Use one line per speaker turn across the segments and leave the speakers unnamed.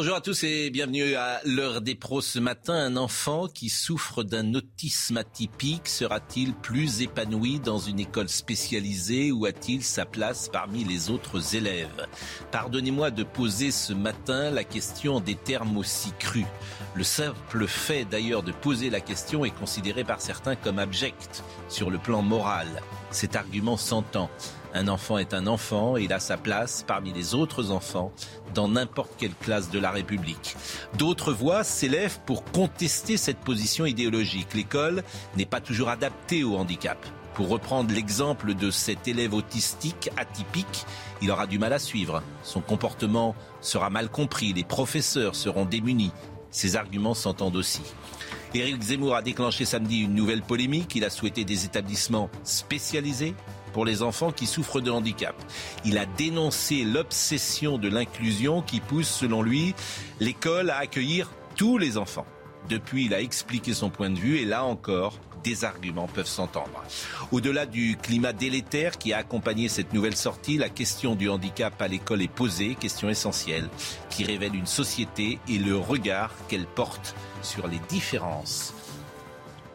Bonjour à tous et bienvenue à l'heure des pros ce matin. Un enfant qui souffre d'un autisme atypique sera-t-il plus épanoui dans une école spécialisée ou a-t-il sa place parmi les autres élèves? Pardonnez-moi de poser ce matin la question des termes aussi crus. Le simple fait d'ailleurs de poser la question est considéré par certains comme abject sur le plan moral. Cet argument s'entend. Un enfant est un enfant et il a sa place parmi les autres enfants dans n'importe quelle classe de la République. D'autres voix s'élèvent pour contester cette position idéologique. L'école n'est pas toujours adaptée au handicap. Pour reprendre l'exemple de cet élève autistique atypique, il aura du mal à suivre. Son comportement sera mal compris, les professeurs seront démunis. Ces arguments s'entendent aussi. Éric Zemmour a déclenché samedi une nouvelle polémique. Il a souhaité des établissements spécialisés pour les enfants qui souffrent de handicap. Il a dénoncé l'obsession de l'inclusion qui pousse, selon lui, l'école à accueillir tous les enfants. Depuis, il a expliqué son point de vue et là encore, des arguments peuvent s'entendre. Au-delà du climat délétère qui a accompagné cette nouvelle sortie, la question du handicap à l'école est posée, question essentielle, qui révèle une société et le regard qu'elle porte sur les différences.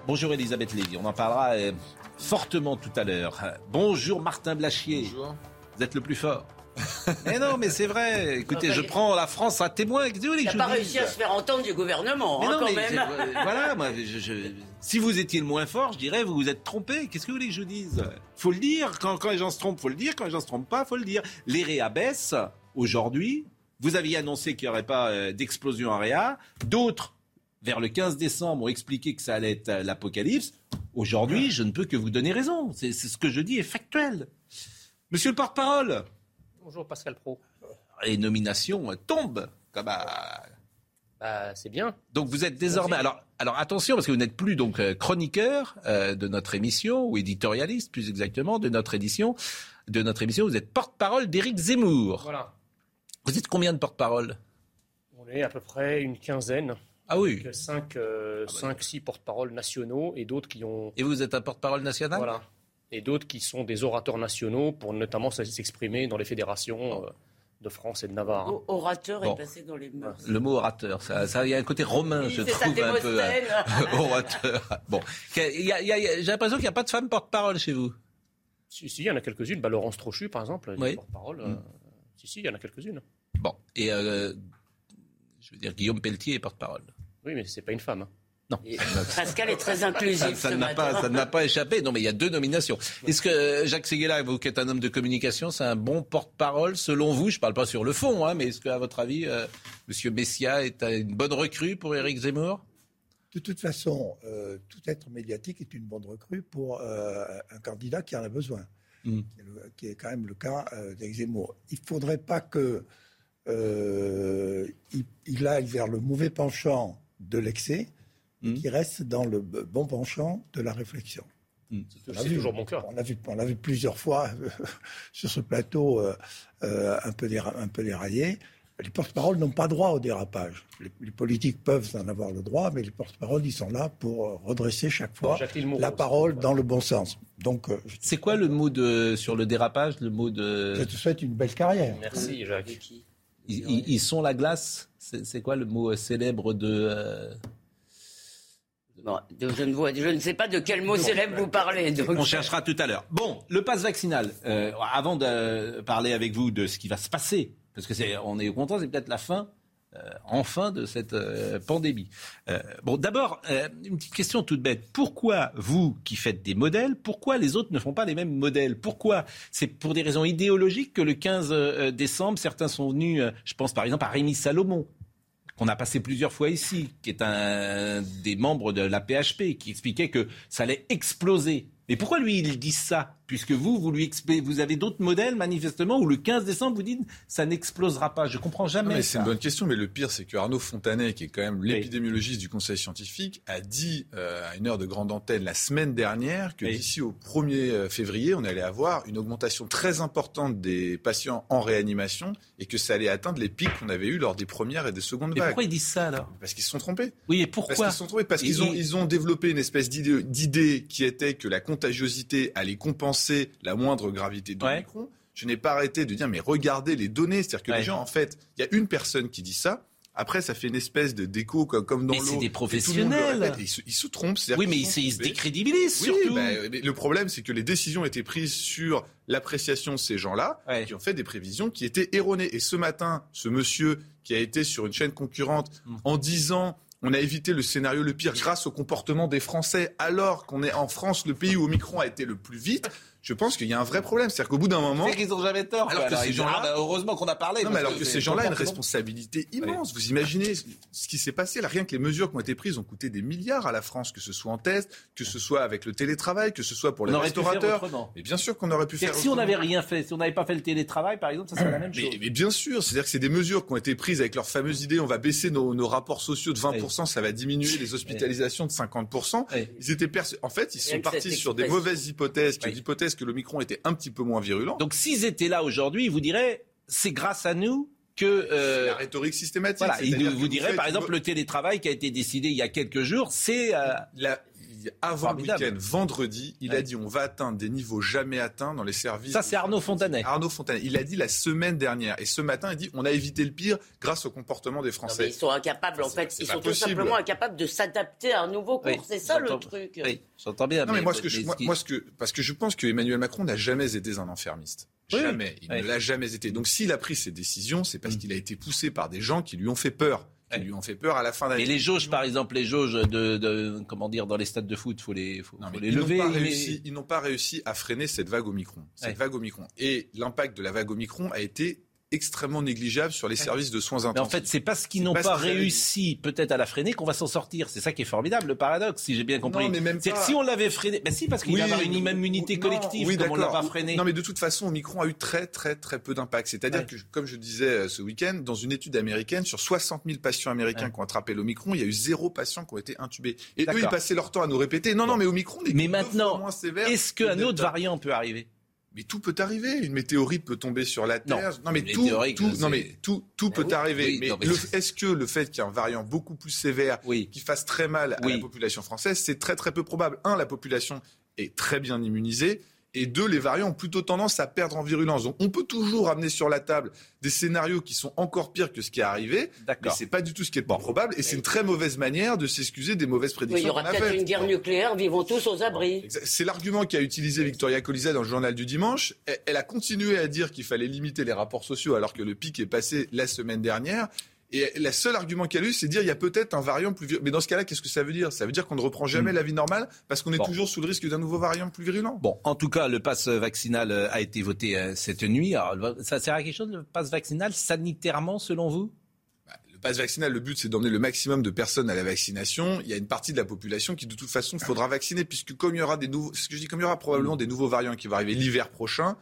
Bonjour Elisabeth Lévy, on en parlera euh, fortement tout à l'heure. Bonjour Martin Blachier.
Bonjour.
Vous êtes le plus fort. mais non, mais c'est vrai. Écoutez, je prends la France à témoin.
Il n'a pas réussi à se faire entendre du gouvernement,
Mais
hein,
non,
quand
mais
même.
voilà, moi, je- je- si vous étiez le moins fort, je dirais vous vous êtes trompé. Qu'est-ce que vous voulez que je dise? Faut le dire. Quand, quand les gens se trompent, faut le dire. Quand les gens se trompent pas, faut le dire. Les réa baissent aujourd'hui. Vous aviez annoncé qu'il n'y aurait pas euh, d'explosion en réa. D'autres, vers le 15 décembre, ont expliqué que ça allait être euh, l'apocalypse. Aujourd'hui, je ne peux que vous donner raison. C'est ce que je dis est factuel. Monsieur le porte-parole,
Bonjour Pascal Pro.
les nominations euh, tombent. Comme à-
Bah, c'est bien.
Donc vous êtes désormais. Alors, alors attention parce que vous n'êtes plus donc euh, chroniqueur euh, de notre émission ou éditorialiste plus exactement de notre édition de notre émission. Vous êtes porte-parole d'Éric Zemmour.
Voilà.
Vous êtes combien de porte-parole
On est à peu près une quinzaine.
Ah oui.
Donc, cinq, euh, cinq, six porte-paroles nationaux et d'autres qui ont.
Et vous êtes un porte-parole national?
Voilà. Et d'autres qui sont des orateurs nationaux pour notamment s'exprimer dans les fédérations euh, de France et de Navarre.
O- Orateur
Bon.
est passé dans les mœurs.
Le mot orateur, ça, ça, il y a un côté romain,
Oui,
je trouve un peu. euh,
Démosthène.
orateur. Bon, j'ai l'impression qu'il n'y a pas de femme porte-parole chez vous.
Si, si, il y en a quelques-unes. Bah, Laurence Trochu, par exemple,
Oui.
porte-parole. euh,
Mm.
Si, si, il y en a quelques-unes.
Bon, et euh, je veux dire Guillaume Pelletier est porte-parole.
Oui, mais c'est pas une femme. hein.
Non.
Et Pascal est très inclusif
Ça,
matin.
pas, ça ne m'a pas échappé. Non, mais il y a deux nominations. Est-ce que euh, Jacques Seguela, vous qui êtes un homme de communication, c'est un bon porte-parole selon vous? Je ne parle pas sur le fond, hein, mais est-ce qu'à votre avis, euh, Monsieur Messia est une bonne recrue pour Éric Zemmour?
De toute façon, euh, tout être médiatique est une bonne recrue pour euh, un candidat qui en a besoin,
Mm.
qui, est le- qui est quand même le cas euh, d'Éric Zemmour. Il ne faudrait pas que euh, il, il aille vers le mauvais penchant de l'excès, et
Mm.
qu'il reste dans le bon penchant de la réflexion. On l'a
C'est
vu.
toujours mon cœur.
On l'a vu, on l'a vu plusieurs fois sur ce plateau euh, euh, un, peu déra- un peu déraillé. Les porte-paroles n'ont pas droit au dérapage. Les, les politiques peuvent en avoir le droit, mais les porte-paroles, ils sont là pour euh, redresser chaque fois
Moreau
la parole dans le bon sens. Donc, euh,
C'est quoi le mot de sur le dérapage Le mot de
je te souhaite une belle carrière.
Merci, Jacques.
Ils, ils- ils sont la glace. C'est quoi le mot euh, célèbre de euh,
Bon, de- je, ne vois, je ne sais pas de quel mot célèbre vous parlez. Donc.
On cherchera tout à l'heure. Bon, le pass vaccinal. Euh, avant de parler avec vous de ce qui va se passer, parce que c'est, on est content, c'est peut-être la fin, euh, enfin, de cette euh, pandémie. Euh, bon, d'abord, euh, une petite question toute bête. Pourquoi vous, qui faites des modèles, pourquoi les autres ne font pas les mêmes modèles? Pourquoi C'est pour des raisons idéologiques que le 15 euh, décembre, certains sont venus, euh, je pense par exemple à Rémi Salomon, qu'on a passé plusieurs fois ici, qui est un des membres de la PHP, qui expliquait que ça allait exploser. Mais pourquoi lui, il dit ça? Puisque vous, vous, lui vous avez d'autres modèles, manifestement, où le 15 décembre, vous dites ça n'explosera pas. Je comprends jamais.
C'est une bonne question, mais le pire, c'est que Arnaud Fontanet, qui est quand même l'épidémiologiste du Conseil scientifique, a dit euh, à une heure de grande antenne la semaine dernière que d'ici au 1er euh, février, on allait avoir une augmentation très importante des patients en réanimation et que ça allait atteindre les pics qu'on avait eus lors des premières et des secondes vagues.
Pourquoi ils disent ça alors?
Parce qu'ils se sont trompés.
Oui, et pourquoi?
Parce qu'ils se sont trompés. Parce qu'ils ont, ils ont développé une espèce d'idée qui était que la contagiosité allait compenser la moindre gravité de l'Omicron. Je n'ai pas arrêté de dire, mais regardez les données. C'est-à-dire que les gens, en fait, il y a une personne qui dit ça. Après, ça fait une espèce de déco comme, dans l'eau.
Mais c'est des professionnels.
Ils se, ils se, trompent.
Oui, mais ils, se décrédibilisent oui, surtout.
Bah, le problème, c'est que les décisions étaient prises sur l'appréciation de ces gens-là, qui ont fait des prévisions qui étaient erronées. Et ce matin, ce monsieur qui a été sur une chaîne concurrente mm. en disant on a évité le scénario le pire grâce au comportement des Français, alors qu'on est en France, le pays où Omicron a été le plus vite je pense qu'il y a un vrai problème. C'est-à-dire qu'au bout d'un moment.
C'est qu'ils n'ont jamais tort.
Alors que ces gens-là.
Bah, heureusement qu'on a parlé.
Non, mais alors que, ces gens-là ont une responsabilité immense. Vous imaginez ce qui s'est passé là. Rien que les mesures qui ont été prises ont coûté des milliards à la France, que ce soit en test, que ce soit avec le télétravail, que ce soit pour les restaurateurs. Mais bien sûr qu'on aurait pu faire.
Si on n'avait rien fait, si on n'avait pas fait le télétravail, par exemple, ça serait la même chose.
Mais, bien sûr. C'est-à-dire que c'est des mesures qui ont été prises avec leur fameuse idée on va baisser nos, rapports sociaux de 20%, ça va diminuer les hospitalisations de 50%. Ils étaient En fait, ils sont partis sur des mauvaises hypothèses, qui hypothèses que l'Omicron était un petit peu moins virulent.
Donc s'ils étaient là aujourd'hui, ils vous diraient c'est grâce à nous que
euh, la rhétorique systématique.
Voilà, il vous, dirait par exemple le télétravail qui a été décidé il y a quelques jours, c'est euh,
la avant le week-end, vendredi, il a dit on va atteindre des niveaux jamais atteints dans les services.
Ça, c'est Arnaud Fontanet.
Arnaud Fontanet. Il a dit la semaine dernière. Et ce matin, il dit on a évité le pire grâce au comportement des Français.
ils sont incapables, en fait. Ils sont tout simplement incapables de s'adapter à un nouveau cours. c'est ça le truc.
Oui, j'entends bien.
Non, mais, moi, ce que je, moi, ce que, parce que je pense que Emmanuel Macron n'a jamais été un enfermiste. Jamais. Il ne l'a jamais été. Donc s'il a pris ces décisions, c'est parce mm. qu'il a été poussé par des gens qui lui ont fait peur qui lui ont fait peur à la fin d'année.
Et les jauges, par exemple, les jauges de, comment dire, dans les stades de foot, faut les, faut, les lever.
ils n'ont pas réussi à freiner cette vague Omicron. Cette vague Omicron. Et l'impact de la vague Omicron a été extrêmement négligeable sur les services de soins intensifs.
Mais en fait, c'est parce qu'ils n'ont pas, réussi peut-être à la freiner qu'on va s'en sortir. C'est ça qui est formidable, le paradoxe, si j'ai bien compris.
Non, mais
si on l'avait freiné, ben si, parce qu'il y a une immunité collective, oui, comme on l'a pas freiné.
Non, mais de toute façon, Omicron a eu très, très, très peu d'impact. C'est-à-dire que, comme je disais euh, ce week-end, dans une étude américaine, sur 60 000 patients américains qui ont attrapé l'Omicron, il y a eu zéro patient qui ont été intubés. Et eux, ils passaient leur temps à nous répéter, non, non, mais Omicron est
mais maintenant, moins sévère. Est-ce qu'un autre variant peut arriver?
Mais tout peut arriver. Une météorite peut tomber sur la Terre. Non, mais tout, tout non, mais tout, tout peut arriver. mais, est-ce que le fait qu'il y ait un variant beaucoup plus sévère qui fasse très mal à la population française, c'est très très peu probable. Un, la population est très bien immunisée. Et deux, les variants ont plutôt tendance à perdre en virulence. Donc on peut toujours amener sur la table des scénarios qui sont encore pires que ce qui est arrivé, mais c'est pas du tout ce qui est probable. Et c'est une très mauvaise manière de s'excuser des mauvaises prédictions.
il y aura peut-être une guerre nucléaire, vivons tous aux abris.
C'est l'argument qu'a utilisé Victoria Colisa dans le journal du dimanche. Elle a continué à dire qu'il fallait limiter les rapports sociaux alors que le pic est passé la semaine dernière. Et le seul argument qu'elle a eu, c'est de dire il y a peut-être un variant plus virulent. Mais dans ce cas-là, qu'est-ce que ça veut dire? Ça veut dire qu'on ne reprend jamais hmm. la vie normale parce qu'on est toujours sous le risque d'un nouveau variant plus virulent.
Bon, en tout cas, le pass vaccinal euh, a été voté euh, cette nuit. ça sert à quelque chose, le pass vaccinal, sanitairement, selon vous?
Bah, le pass vaccinal, le but, c'est d'emmener le maximum de personnes à la vaccination. Il y a une partie de la population qui, de toute façon, faudra vacciner, puisque comme il y aura des nouveaux, ce que je dis, comme il y aura probablement des nouveaux variants qui vont arriver l'hiver prochain,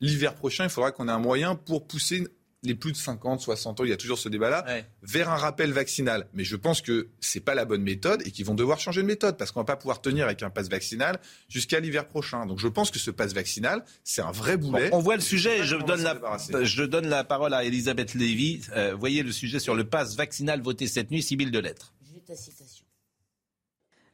l'hiver prochain, il faudra qu'on ait un moyen pour pousser les plus de 50, 60 ans, il y a toujours ce débat-là, vers un rappel vaccinal. Mais je pense que c'est pas la bonne méthode et qu'ils vont devoir changer de méthode parce qu'on va pas pouvoir tenir avec un pass vaccinal jusqu'à l'hiver prochain. Donc je pense que ce pass vaccinal, c'est un vrai boulet.
on voit le sujet. Je donne la, je donne la parole à Elisabeth Lévy. Euh, voyez le sujet sur le pass vaccinal voté cette nuit, Sybille Delettre.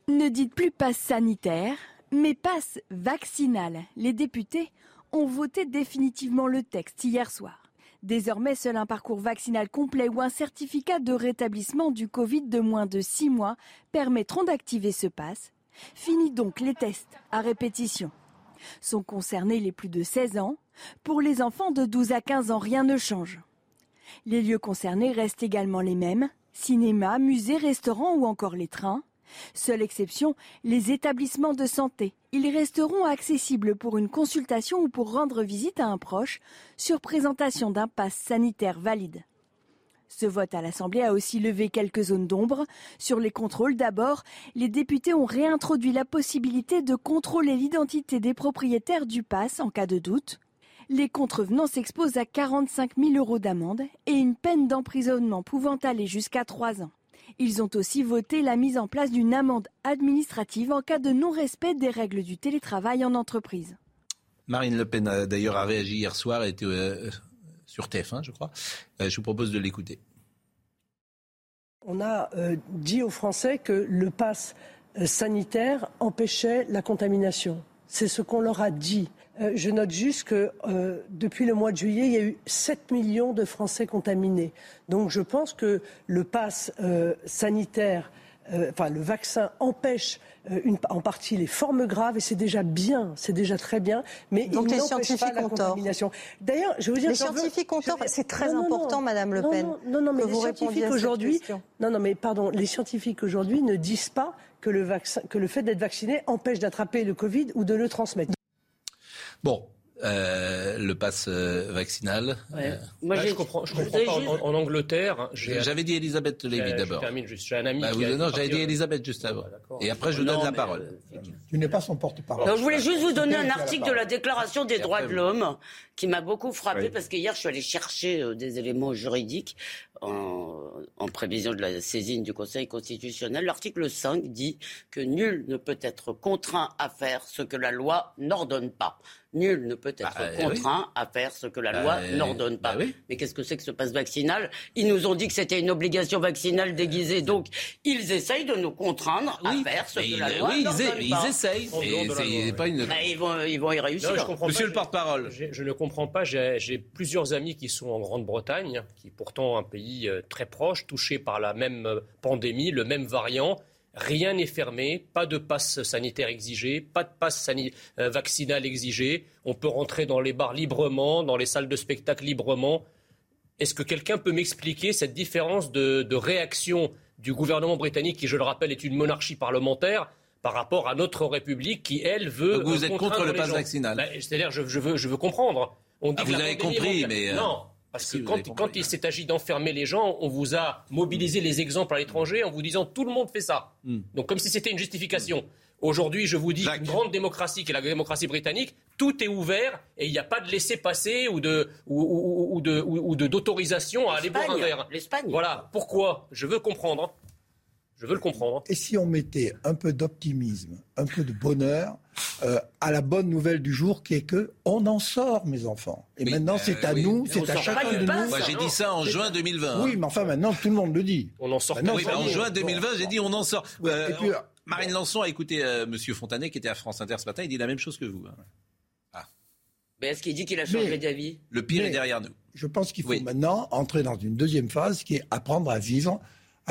Ne dites plus passe sanitaire, mais passe vaccinal. Les députés ont voté définitivement le texte hier soir. Désormais, seul un parcours vaccinal complet ou un certificat de rétablissement du Covid de moins de 6 mois permettront d'activer ce pass. Fini donc les tests à répétition. Sont concernés les plus de 16 ans. Pour les enfants de 12 à 15 ans, rien ne change. Les lieux concernés restent également les mêmes. Cinéma, musées, restaurants ou encore les trains. Seule exception, les établissements de santé. Ils resteront accessibles pour une consultation ou pour rendre visite à un proche sur présentation d'un pass sanitaire valide. Ce vote à l'Assemblée a aussi levé quelques zones d'ombre. Sur les contrôles, d'abord, les députés ont réintroduit la possibilité de contrôler l'identité des propriétaires du pass en cas de doute. Les contrevenants s'exposent à 45 000 euros d'amende et une peine d'emprisonnement pouvant aller jusqu'à 3 ans. Ils ont aussi voté la mise en place d'une amende administrative en cas de non-respect des règles du télétravail en entreprise.
Marine Le Pen a d'ailleurs a réagi hier soir, était euh, sur TF1, je crois. Euh, je vous propose de l'écouter.
On a euh, dit aux Français que le pass sanitaire empêchait la contamination. C'est ce qu'on leur a dit. Je note juste que depuis le mois de juillet, il y a eu 7 millions de Français contaminés. Donc je pense que le pass sanitaire euh, enfin, le vaccin empêche euh, en partie les formes graves et c'est déjà bien, c'est déjà très bien, mais
Donc
il
les scientifiques
pas la
ont
contamination. D'ailleurs, je veux dire,
les scientifiques ont tort. C'est très important, Madame Le Pen.
Non, non, mais les scientifiques aujourd'hui, non, non, mais pardon, les scientifiques aujourd'hui ne disent pas que le vaccin, que le fait d'être vacciné empêche d'attraper le Covid ou de le transmettre.
Bon, euh, le pass euh, vaccinal.
Euh, Moi, bah, je comprends, je comprends pas. En, Angleterre, hein,
j'avais dit Elisabeth Lévy d'abord.
Je termine juste. J'ai un ami.
Bah, non, j'avais dit Elisabeth juste avant. Et après, je vous donne la parole.
tu n'es pas son porte-parole.
Je voulais juste vous donner un article de la Déclaration des droits de l'homme qui m'a beaucoup frappé parce que hier, je suis allé chercher des éléments juridiques en, en, prévision de la saisine du Conseil constitutionnel. L'article 5 dit que nul ne peut être contraint à faire ce que la loi n'ordonne pas. Nul ne peut être bah, eh contraint à faire ce que la loi bah, n'ordonne pas. Bah Mais qu'est-ce que c'est que ce passe vaccinal? Ils nous ont dit que c'était une obligation vaccinale déguisée, donc ils essayent de nous contraindre à faire ce que la loi
oui,
n'ordonne
ils,
pas.
ils essayent.
Et pas une... ils, vont, ils vont y réussir.
Non,
Monsieur le porte-parole.
Je, ne comprends pas. J'ai plusieurs amis qui sont en Grande-Bretagne, qui est pourtant un pays euh, très proche, touché par la même euh, pandémie, le même variant. Rien n'est fermé, pas de passe sanitaire exigé, pas de passe euh, vaccinal exigé. On peut rentrer dans les bars librement, dans les salles de spectacle librement. Est-ce que quelqu'un peut m'expliquer cette différence de, réaction du gouvernement britannique, qui, je le rappelle, est une monarchie parlementaire, par rapport à notre République qui, elle, veut.
Donc vous êtes contre le passe vaccinal?
Ben, C'est-à-dire, je, veux, je veux comprendre.
On dit ah, vous avez compris, mais.
Euh, non, parce que quand, il s'est agi d'enfermer les gens, on vous a mobilisé les exemples à l'étranger en vous disant tout le monde fait ça. Hmm. Donc comme si c'était une justification. Aujourd'hui, je vous dis, une grande démocratie qui est la démocratie britannique, tout est ouvert et il n'y a pas de laisser-passer ou de ou, de ou, d'autorisation à aller boire un verre.
L'Espagne.
Voilà. Pourquoi? Je veux comprendre. Je veux le comprendre.
Et si on mettait un peu d'optimisme, un peu de bonheur euh, à la bonne nouvelle du jour qui est que on en sort, mes enfants. Et maintenant, c'est à nous, c'est à chacun de nous.
Moi, j'ai dit ça en juin 2020.
Oui, mais enfin, maintenant, tout le monde le dit.
On en sort.
oui, en juin 2020, j'ai dit on en sort. Euh, Marine Lançon a écouté euh, Monsieur Fontanet qui était à France Inter ce matin. Il dit la même chose que vous. Hein.
Ah. Mais est-ce qu'il dit qu'il a changé d'avis?
Le pire est derrière nous.
Je pense qu'il faut maintenant entrer dans une deuxième phase qui est apprendre à vivre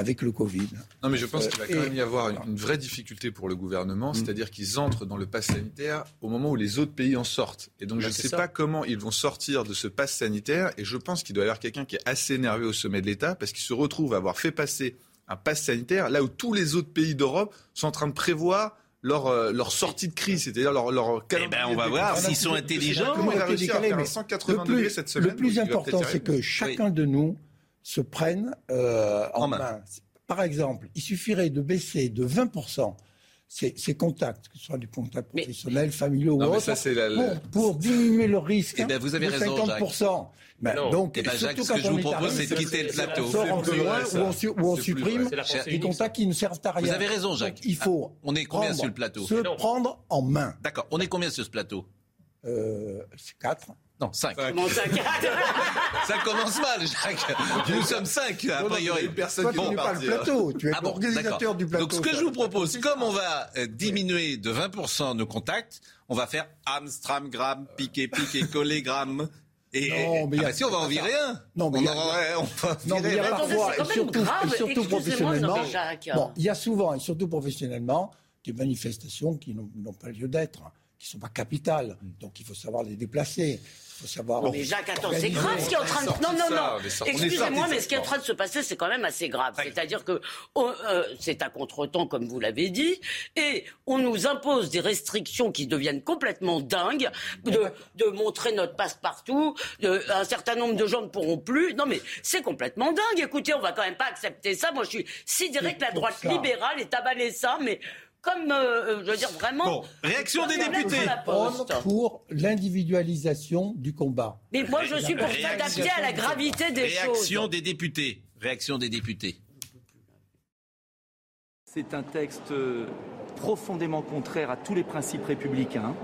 avec le Covid.
Non, mais je pense qu'il va quand même y avoir une, vraie difficulté pour le gouvernement, mm. c'est-à-dire qu'ils entrent dans le pass sanitaire au moment où les autres pays en sortent. Et donc, je ne sais pas comment ils vont sortir de ce pass sanitaire, et je pense qu'il doit y avoir quelqu'un qui est assez énervé au sommet de l'État, parce qu'il se retrouve à avoir fait passer un pass sanitaire là où tous les autres pays d'Europe sont en train de prévoir leur, euh, leur sortie de crise, c'est-à-dire leur, leur
eh ben, on va voir s'ils sont intelligents.
Comment il va réussir à faire 180 degrés cette semaine
Le plus important, c'est que chacun de nous se prennent euh, en, main. Par exemple, il suffirait de baisser de 20% ces, contacts, que ce soit du contact professionnel, familial ou autre, pour, diminuer le risque
eh ben, vous avez
de 50%.
Ben, donc, eh ben, Jacques, ce que je vous propose, c'est de quitter le plateau.
On sort en où on, supprime des contacts qui ne servent à rien.
Vous avez raison, Jacques.
il faut
on est combien sur le plateau
se prendre en main.
D'accord. On est combien sur ce plateau?
Euh, C'est quatre.
Non, 5. Ça commence mal, Jacques. Nous sommes 5, a priori.
Personne Toi, tu pas le plateau. Tu es ah l'organisateur du plateau.
Donc, ce que je vous propose, comme on va euh, diminuer de 20% nos contacts, on va faire Amstram, Gram, piqué, piqué, collé, Gram. Et, non, mais ah bah si, on va en virer un.
Non, mais
on,
y a, on va non, mais il y a parfois, et surtout, et surtout professionnellement, bon, il y a souvent, et surtout professionnellement, des manifestations qui n'ont pas lieu d'être qui ne sont pas capitales. Donc il faut savoir les déplacer. Faut savoir.
mais Jacques, attends, c'est grave ce qui est en train de. Non, non, non. Excusez-moi, mais ce qui est en train de se passer, c'est quand même assez grave. C'est-à-dire que euh, c'est un contretemps, comme vous l'avez dit, et on nous impose des restrictions qui deviennent complètement dingues, de, de montrer notre passe-partout. Un certain nombre de gens ne pourront plus. Non, mais c'est complètement dingue. Écoutez, on va quand même pas accepter ça. Moi, je suis sidéré que la droite libérale ait avalé ça, mais comme, euh, euh, je veux dire, vraiment. Bon,
réaction des députés.
Pour l'individualisation du combat.
Mais moi, je suis pour s'adapter à la gravité des
choses. Réaction des députés. Réaction des députés.
C'est un texte euh, profondément contraire à tous les principes républicains,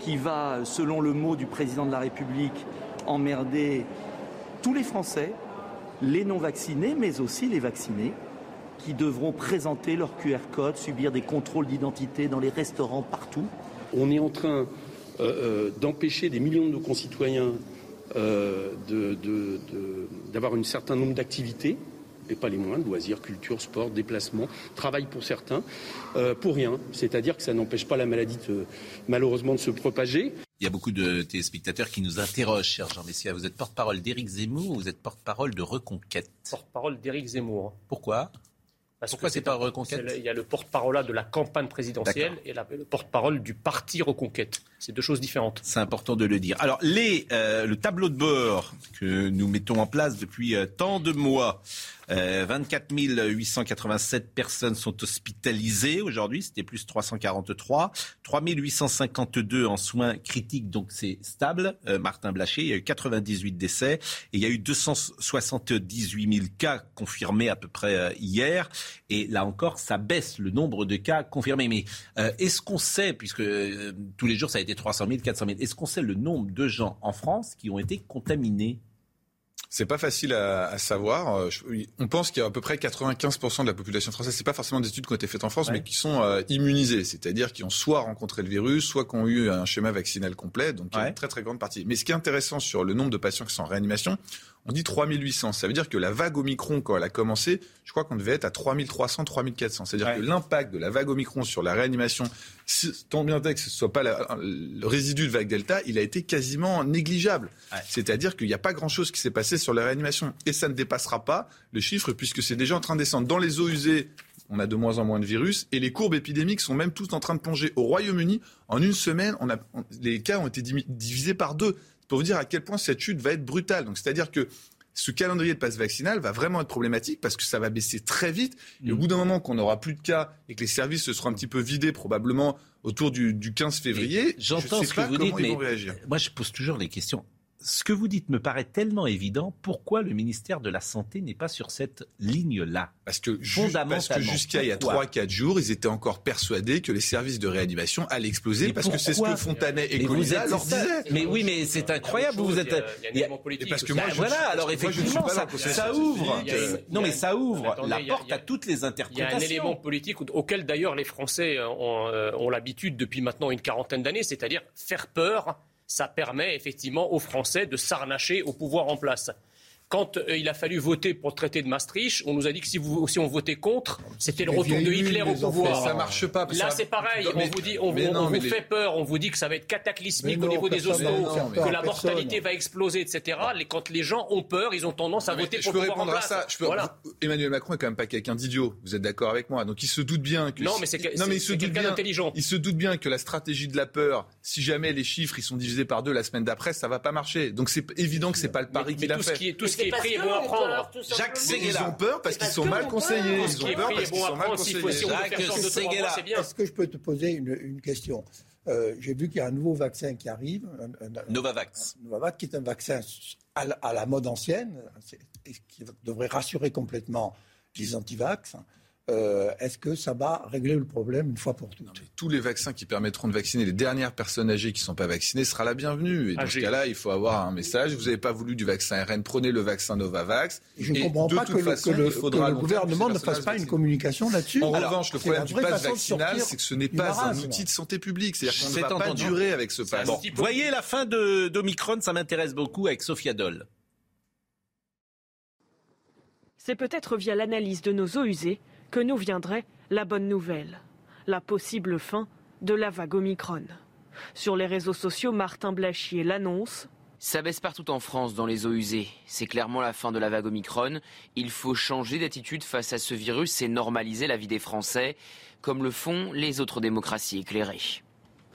qui va, selon le mot du président de la République, emmerder tous les Français, les non vaccinés, mais aussi les vaccinés qui devront présenter leur QR code, subir des contrôles d'identité dans les restaurants partout.
On est en train euh, euh, d'empêcher des millions de nos concitoyens euh, d'avoir un certain nombre d'activités, et pas les moindres, loisirs, culture, sport, déplacement, travail pour certains, pour rien. C'est-à-dire que ça n'empêche pas la maladie malheureusement de se propager.
Il y a beaucoup de téléspectateurs qui nous interrogent, cher Jean Messia. Vous êtes porte-parole d'Éric Zemmour ou vous êtes porte-parole de Reconquête?
Porte-parole d'Éric Zemmour.
Pourquoi? Pourquoi c'est pas Reconquête
Il y a le porte-parole de la campagne présidentielle et le porte-parole du parti Reconquête. C'est deux choses différentes.
C'est important de le dire. Alors, les, euh, le tableau de bord que nous mettons en place depuis euh, tant de mois 24 euh, 887 personnes sont hospitalisées aujourd'hui, c'était plus 343. 3 852 en soins critiques, donc c'est stable. Euh, Martin Blaché, il y a eu 98 décès il y a eu 278 000 cas confirmés à peu près euh, hier. Et là encore, ça baisse le nombre de cas confirmés. Mais est-ce qu'on sait, puisque tous les jours ça a été 300 000, 400 000, est-ce qu'on sait le nombre de gens en France qui ont été contaminés?
C'est pas facile à, à, savoir. Euh, on pense qu'il y a à peu près 95% de la population française, c'est pas forcément des études qui ont été faites en France, mais qui sont euh, immunisés, c'est-à-dire qui ont soit rencontré le virus, soit qui ont eu un schéma vaccinal complet, donc il y a une très très grande partie. Mais ce qui est intéressant sur le nombre de patients qui sont en réanimation, on dit 3800. Ça veut dire que la vague Omicron, quand elle a commencé, je crois qu'on devait être à 3300, 3400. C'est-à-dire que l'impact de la vague Omicron sur la réanimation, tant bien que ce ne soit pas le résidu de vague Delta, il a été quasiment négligeable. C'est-à-dire qu'il n'y a pas grand-chose qui s'est passé sur la réanimation. Et ça ne dépassera pas le chiffre puisque c'est déjà en train de descendre. Dans les eaux usées, on a de moins en moins de virus et les courbes épidémiques sont même toutes en train de plonger. Au Royaume-Uni, en une semaine, on a, les cas ont été divisés par deux pour vous dire à quel point cette chute va être brutale. Donc, c'est-à-dire que ce calendrier de passe vaccinal va vraiment être problématique parce que ça va baisser très vite. Et au mm. bout d'un moment qu'on n'aura plus de cas et que les services se seront un petit peu vidés probablement autour du, 15 février,
j'entends ce que vous dites, mais moi je pose toujours les questions ce que vous dites me paraît tellement évident. Pourquoi le ministère de la Santé n'est pas sur cette ligne-là?
Parce que, parce que jusqu'à il y a 3-4 jours, ils étaient encore persuadés que les services de réanimation allaient exploser parce que c'est ce que Fontanet et Colisa leur disaient.
Mais oui, mais c'est incroyable. Vous êtes.
Il y a, politique.
Parce que moi,
voilà. Alors effectivement, ça, ouvre. Non, mais ça ouvre la porte à toutes les interprétations.
Il y a un élément politique auquel d'ailleurs les Français ont euh, l'habitude depuis maintenant une quarantaine d'années, c'est-à-dire faire peur ça permet effectivement aux Français de s'arnacher au pouvoir en place quand euh, il a fallu voter pour le traité de Maastricht, on nous a dit que si, vous, si on votait contre, c'était le retour de Hitler au pouvoir.
Ça marche pas.
Là, c'est pareil. on vous dit, on, vous fait peur, on vous dit que ça va être cataclysmique au niveau des hostos, que la mortalité va exploser, etc. quand les gens ont peur, ils ont tendance à voter pour le pouvoir en place. Ça.
Emmanuel Macron est quand même pas quelqu'un d'idiot. Vous êtes d'accord avec moi Donc il se doute bien que.
Non, mais c'est quelqu'un d'intelligent.
Il se doute bien que la stratégie de la peur, si jamais les chiffres ils sont divisés par deux la semaine d'après, ça va pas marcher. Donc c'est évident que c'est pas le pari qu'il a fait
ce qui est pris est bon à prendre.
Jacques Seguela. Ils ont peur parce qu'ils sont mal conseillés. Ils ont peur parce qu'ils sont mal conseillés.
Jacques Seguela. Est-ce que je peux te poser une, question? Euh, J'ai vu qu'il y a un nouveau vaccin qui arrive.
Novavax.
Novavax, qui est un vaccin à la, mode ancienne, qui devrait rassurer complètement les antivax. Euh, est-ce que ça va régler le problème une fois pour toutes?
Tous les vaccins qui permettront de vacciner les dernières personnes âgées qui ne sont pas vaccinées sera la bienvenue. Et dans ce cas-là, il faut avoir un message. Vous n'avez pas voulu du vaccin RN, prenez le vaccin Novavax.
je ne comprends pas que, le, gouvernement ne fasse pas une communication là-dessus.
En revanche, le problème du pass vaccinal, c'est que ce n'est pas un outil de santé publique. C'est-à-dire qu'on ne va pas durer avec ce pass.
Vous voyez la fin d'Omicron, ça m'intéresse beaucoup avec Sophia Doll.
C'est peut-être via l'analyse de nos eaux usées que nous viendrait la bonne nouvelle, la possible fin de la vague Omicron. Sur les réseaux sociaux, Martin Blachier l'annonce.
Ça baisse partout en France dans les eaux usées. C'est clairement la fin de la vague Omicron. Il faut changer d'attitude face à ce virus et normaliser la vie des Français, comme le font les autres démocraties éclairées.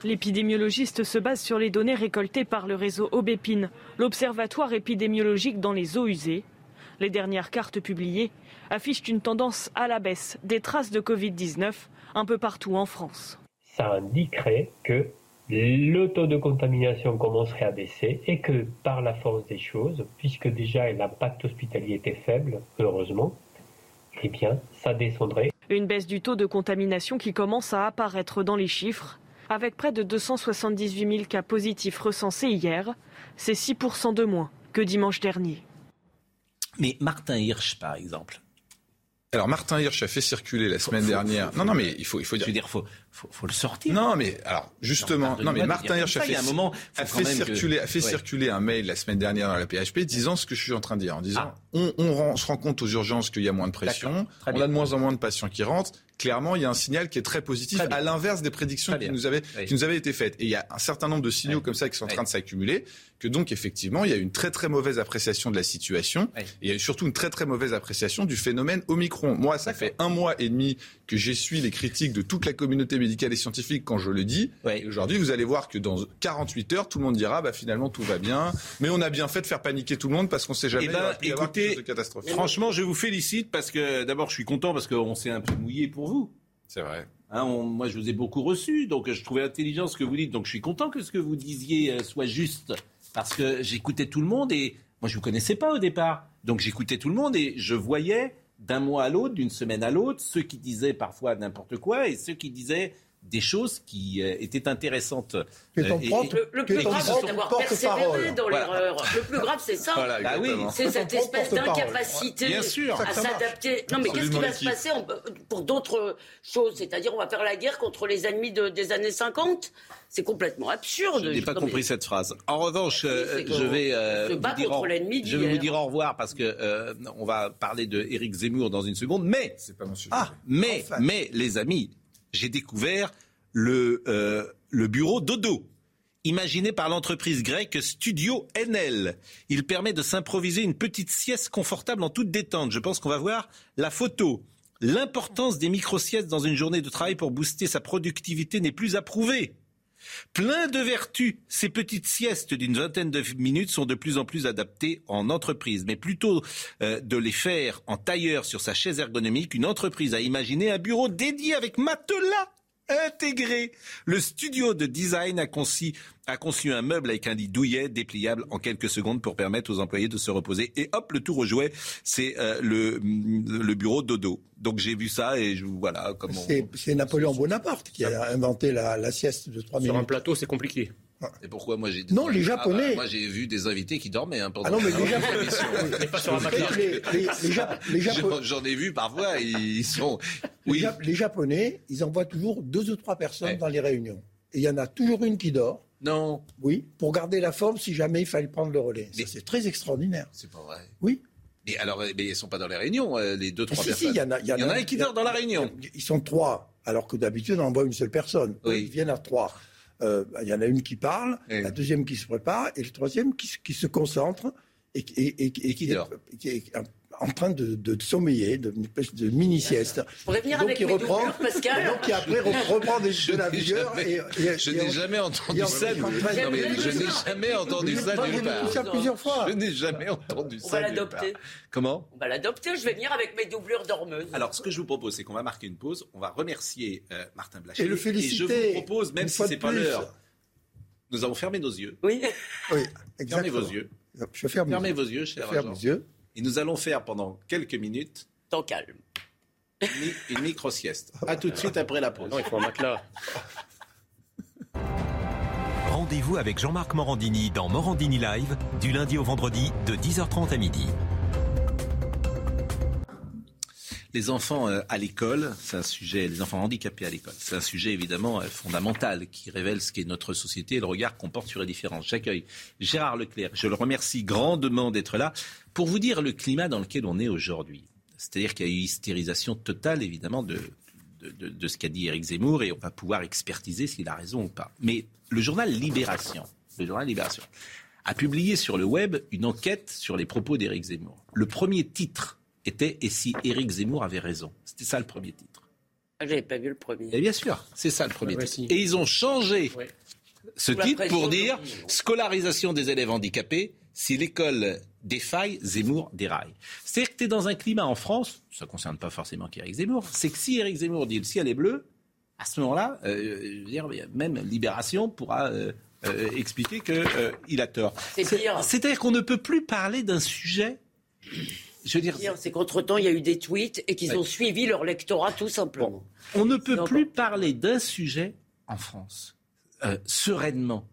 L'épidémiologiste se base sur les données récoltées par le réseau Aubépine, l'observatoire épidémiologique dans les eaux usées. Les dernières cartes publiées affichent une tendance à la baisse des traces de Covid-19 un peu partout en France.
Ça indiquerait que le taux de contamination commencerait à baisser et que par la force des choses, puisque déjà l'impact hospitalier était faible, heureusement, eh bien, ça descendrait.
Une baisse du taux de contamination qui commence à apparaître dans les chiffres. Avec près de 278 000 cas positifs recensés hier, c'est 6% de moins que dimanche dernier.
Mais Martin Hirsch, par exemple,
alors Martin Hirsch a fait circuler la semaine dernière. Non, non, mais il faut, il faut dire.
Je veux dire, faut, faut, le sortir.
Non, mais alors justement, non, mais Martin Hirsch a fait, un moment, a fait circuler, a fait circuler un mail la semaine dernière dans la PHP disant ce que je suis en train de dire, en disant ah. on, on, se rend compte aux urgences qu'il y a moins de pression, on a de moins en moins de patients qui rentrent. Clairement, il y a un signal qui est très positif, à l'inverse des prédictions qui nous, avaient, qui nous avaient été faites. Et il y a un certain nombre de signaux comme ça qui sont en train de s'accumuler, que donc effectivement, il y a une très très mauvaise appréciation de la situation, et il y a surtout une très très mauvaise appréciation du phénomène Omicron. Moi, ça fait un mois et demi que j'essuie les critiques de toute la communauté médicale et scientifique quand je le dis. Aujourd'hui, vous allez voir que dans 48 heures, tout le monde dira, bah finalement tout va bien, mais on a bien fait de faire paniquer tout le monde parce qu'on sait jamais.
Eh ben, écoutez, franchement, je vous félicite parce que d'abord, je suis content parce qu'on s'est un peu mouillé pour vous.
C'est vrai.
Hein, moi, je vous ai beaucoup reçu, donc je trouvais intelligent ce que vous dites. Donc, je suis content que ce que vous disiez euh, soit juste, parce que j'écoutais tout le monde et moi, je vous connaissais pas au départ. Donc, j'écoutais tout le monde et je voyais d'un mois à l'autre, d'une semaine à l'autre, ceux qui disaient parfois n'importe quoi et ceux qui disaient des choses qui euh, étaient intéressantes.
Euh, le, plus grave, c'est d'avoir persévéré dans l'erreur. Le plus grave, c'est ça.
Bah oui.
C'est cette espèce d'incapacité à s'adapter. Non, mais qu'est-ce qui va se passer pour d'autres choses C'est-à-dire, on va faire la guerre contre les ennemis des années 50 c'est complètement absurde.
Je n'ai pas compris cette phrase. En revanche, euh, je vais, vous dire, au... je vais vous dire au revoir parce que on va parler de Éric Zemmour dans une seconde. Mais,
pas mon
ah, mais, mais, les amis, j'ai découvert le, euh, le bureau Dodo imaginé par l'entreprise grecque Studio NL. Il permet de s'improviser une petite sieste confortable en toute détente. Je pense qu'on va voir la photo. L'importance des micro-siestes dans une journée de travail pour booster sa productivité n'est plus approuvée. Plein de vertus, ces petites siestes d'une vingtaine de minutes sont de plus en plus adaptées en entreprise. Mais plutôt euh, de les faire en tailleur sur sa chaise ergonomique, une entreprise a imaginé un bureau dédié avec matelas intégré. Le studio de design a conçu, a conçu un meuble avec un lit douillet dépliable en quelques secondes pour permettre aux employés de se reposer. Et hop, le tour au jouet, c'est euh, le, le bureau dodo. Donc j'ai vu ça et je, voilà comment.
C'est Napoléon Bonaparte qui a inventé la, la sieste de 3 minutes.
Sur un plateau, c'est compliqué.
Et pourquoi moi j'ai
non les japonais. Ah bah,
moi j'ai vu des invités qui dormaient hein, pendant
ah non mais les japonais.
les,
j'en ai vu parfois ils sont
oui. Les, japonais ils envoient toujours deux ou trois personnes dans les réunions. Et il y en a toujours une qui dort.
Non.
Oui pour garder la forme si jamais il fallait prendre le relais. C'est très extraordinaire.
C'est pas vrai.
Oui.
Mais alors mais ils sont pas dans les réunions euh, les deux trois
ah,
personnes.
il y en a il y,
en a, un qui dort dans la réunion.
ils sont trois alors que d'habitude on envoie une seule personne. Ils viennent à trois euh, il y en a une qui parle, la deuxième qui se prépare et le troisième qui, qui se concentre et, et, et, et qui, qui, est en train de, de sommeiller, de, de mini-sieste.
Je donc, avec il mes reprend, Pascal.
Donc, qui après reprend des, de la vigueur. Et,
et, je n'ai jamais entendu ça. Non, mais je n'ai jamais entendu ça nulle part.
ça plusieurs fois.
Je n'ai jamais entendu ça.
On va l'adopter.
Comment?
On va l'adopter. Je vais venir avec mes doublures dormeuses.
Alors, ce que je vous propose, c'est qu'on va marquer une pause. On va remercier euh, Martin Blacher.
Et le féliciter.
Et je vous propose, même si c'est pas l'heure, nous avons fermé nos yeux.
Oui.
Oui,
exactement. Fermez vos yeux.
Je ferme
Fermez vos yeux, cher
ferme mes yeux.
Et nous allons faire pendant quelques minutes.
Temps calme.
Une, micro-sieste. A tout de suite après la pause.
Non, il faut un matelas.
Rendez-vous avec Jean-Marc Morandini dans Morandini Live, du lundi au vendredi, de 10h30 à midi.
Les enfants euh, à l'école, c'est un sujet, les enfants handicapés à l'école, c'est un sujet évidemment euh, fondamental qui révèle ce qu'est notre société et le regard qu'on porte sur les différences. J'accueille Gérard Leclerc. Je le remercie grandement d'être là pour vous dire le climat dans lequel on est aujourd'hui. C'est-à-dire qu'il y a eu hystérisation totale évidemment de, de, ce qu'a dit Éric Zemmour et on va pouvoir expertiser s'il a raison ou pas. Mais le journal Libération, le journal Libération a publié sur le web une enquête sur les propos d'Éric Zemmour. Le premier titre était Et si Éric Zemmour avait raison? C'était ça le premier titre.
Ah, j'avais pas vu le premier.
Et bien sûr, c'est ça le premier titre. Et ils ont changé ce titre pour dire scolarisation des élèves handicapés. Si l'école défaille, Zemmour déraille. C'est-à-dire que tu es dans un climat en France, ça ne concerne pas forcément qu'Éric Zemmour, c'est que si Éric Zemmour dit le ciel est bleu, à ce moment-là, euh, même Libération pourra euh, euh, expliquer qu'il a tort. C'est-à-dire qu'on ne peut plus parler d'un sujet
je veux dire, c'est qu'entre-temps, il y a eu des tweets et qu'ils ont suivi leur lectorat tout simplement.
on ne peut plus parler d'un sujet en France sereinement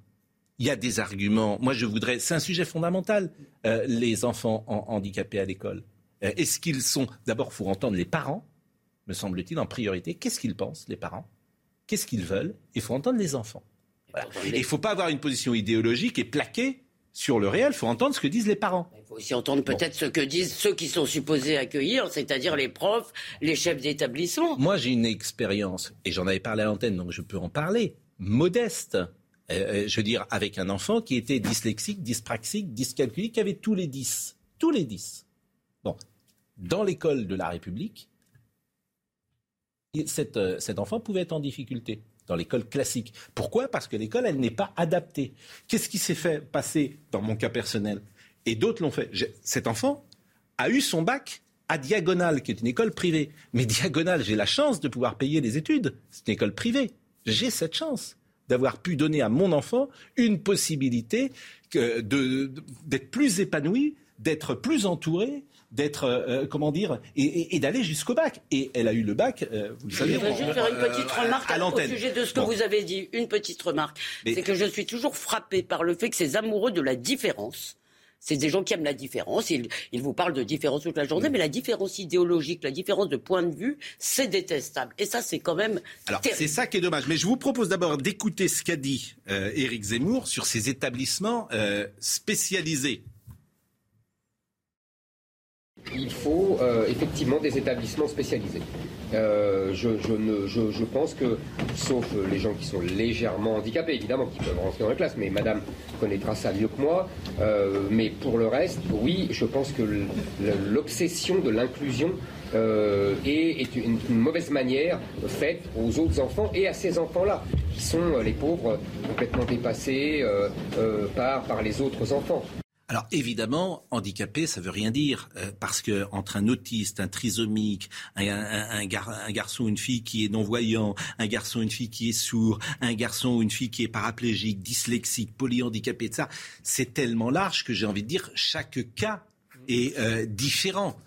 il y a des arguments. Moi, je voudrais. C'est un sujet fondamental, euh, les enfants handicapés à l'école. Euh, est-ce qu'ils sont. D'abord, il faut entendre les parents, me semble-t-il, en priorité. Qu'est-ce qu'ils pensent, les parents? Qu'est-ce qu'ils veulent? Il faut entendre les enfants. il ne faut pas avoir une position idéologique et plaquer sur le réel. Il faut entendre ce que disent les parents.
Il faut aussi entendre peut-être ce que disent ceux qui sont supposés accueillir, c'est-à-dire les profs, les chefs d'établissement.
Moi, j'ai une expérience, et j'en avais parlé à l'antenne, donc je peux en parler, modeste euh, euh, je veux dire, avec un enfant qui était dyslexique, dyspraxique, dyscalculique, qui avait tous les 10. Tous les 10. Bon, dans l'école de la République, cet, euh, cet enfant pouvait être en difficulté dans l'école classique. Pourquoi? Parce que l'école, elle n'est pas adaptée. Qu'est-ce qui s'est fait passer dans mon cas personnel? Et d'autres l'ont fait. Cet enfant a eu son bac à Diagonale, qui est une école privée. Mais Diagonale, j'ai la chance de pouvoir payer les études. C'est une école privée. J'ai cette chance d'avoir pu donner à mon enfant une possibilité d'être plus épanoui, d'être plus entouré, d'être, euh, comment dire, et, d'aller jusqu'au bac. Et elle a eu le bac, euh, vous le savez.
Je voudrais juste faire une petite euh, remarque à, au sujet de ce que vous avez dit. Une petite remarque. C'est que je suis toujours frappé par le fait que ces amoureux de la différence c'est des gens qui aiment la différence. Ils, vous parlent de différence toute la journée, mais la différence idéologique, la différence de point de vue, c'est détestable. Et ça, c'est quand même.
Alors, c'est ça qui est dommage. Mais je vous propose d'abord d'écouter ce qu'a dit euh, Éric Zemmour sur ces établissements euh, spécialisés.
Il faut euh, effectivement des établissements spécialisés. Euh, je, ne, je, pense que, sauf les gens qui sont légèrement handicapés, évidemment, qui peuvent rentrer dans la classe, mais Madame connaîtra ça mieux que moi. Euh, mais pour le reste, oui, je pense que l'obsession de l'inclusion est, une, mauvaise manière faite aux autres enfants et à ces enfants-là, qui sont les pauvres complètement dépassés par, par les autres enfants.
Alors évidemment, handicapé, ça veut rien dire euh, parce que entre un autiste, un trisomique, un, garçon ou une fille qui est non voyant, un garçon ou une fille qui est sourd, un garçon ou une fille qui est paraplégique, dyslexique, polyhandicapé, ça, c'est tellement large que j'ai envie de dire chaque cas est euh, différent.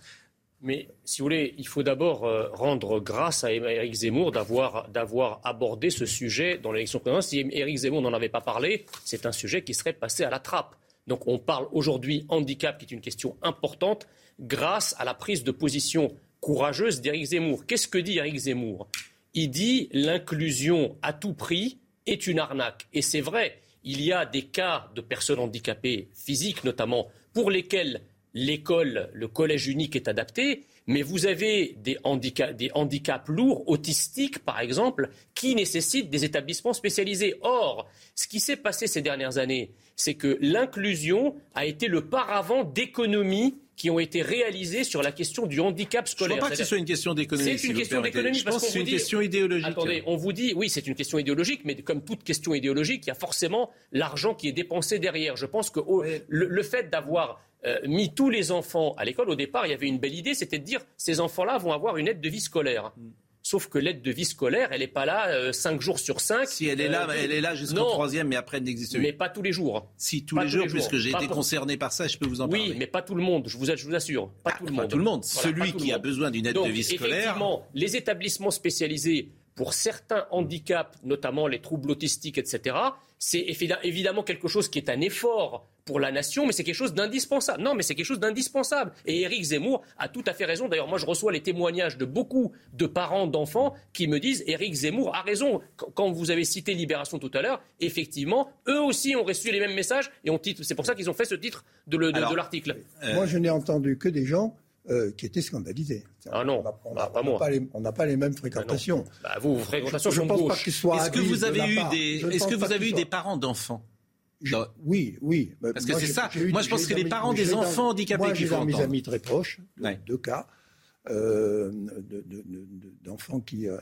Mais si vous voulez, il faut d'abord euh, rendre grâce à Éric Zemmour d'avoir, d'avoir abordé ce sujet dans l'élection présidentielle. Si Éric Zemmour n'en avait pas parlé, c'est un sujet qui serait passé à la trappe. Donc on parle aujourd'hui handicap, qui est une question importante, grâce à la prise de position courageuse d'Éric Zemmour. Qu'est-ce que dit Éric Zemmour? Il dit l'inclusion à tout prix est une arnaque. Et c'est vrai, il y a des cas de personnes handicapées physiques notamment, pour lesquels l'école, le collège unique est adapté, mais vous avez des, des handicaps lourds, autistiques par exemple, qui nécessitent des établissements spécialisés. Or, ce qui s'est passé ces dernières années, c'est que l'inclusion a été le paravent d'économies qui ont été réalisées sur la question du handicap scolaire.
Je ne crois pas que ce soit une question d'économie.
C'est une question d'économie.
Je pense que c'est une question idéologique.
Attendez, on vous dit, oui, c'est une question idéologique, mais comme toute question idéologique, il y a forcément l'argent qui est dépensé derrière. Je pense que le, fait d'avoir euh, mis tous les enfants à l'école, au départ, il y avait une belle idée, c'était de dire ces enfants-là vont avoir une aide de vie scolaire. Mm. Sauf que l'aide de vie scolaire, elle n'est pas là 5 euh, jours sur 5.
Si elle est là, euh, elle est là jusqu'au troisième, mais après elle n'existe plus.
Mais pas tous les jours.
Si tous les jours, puisque j'ai été concerné par ça, je peux vous en parler.
Oui, mais pas tout le monde. Je vous, je vous assure, pas
ah,
tout le monde.
Tout le monde. Celui qui a besoin d'une aide de vie scolaire.
Effectivement, les établissements spécialisés pour certains handicaps, notamment les troubles autistiques, etc., c'est évidemment quelque chose qui est un effort pour la nation, mais c'est quelque chose d'indispensable. Non, mais c'est quelque chose d'indispensable. Et Éric Zemmour a tout à fait raison. D'ailleurs, moi, je reçois les témoignages de beaucoup de parents d'enfants qui me disent Éric Zemmour a raison. Quand vous avez cité Libération tout à l'heure, effectivement, eux aussi ont reçu les mêmes messages et ont C'est pour ça qu'ils ont fait ce titre de l'article.
Euh, moi, je n'ai entendu que des gens euh, qui étaient scandalisés.
Ah non,
on
bah,
n'a pas, pas, pas, les mêmes fréquentations.
Bah, vous, vos fréquentations
je,
sont
je pense
gauche.
Pas qu'il soit
Est-ce que vous avez eu
part.
des, est-ce que vous avez eu des parents d'enfants?
Je, oui, oui.
Parce que c'est ça. Moi, je pense que les parents des enfants handicapés
moi,
qu'il faut
mes amis très proches,
Ouais.
deux cas, euh, de- de- de- d'enfants qui... Euh,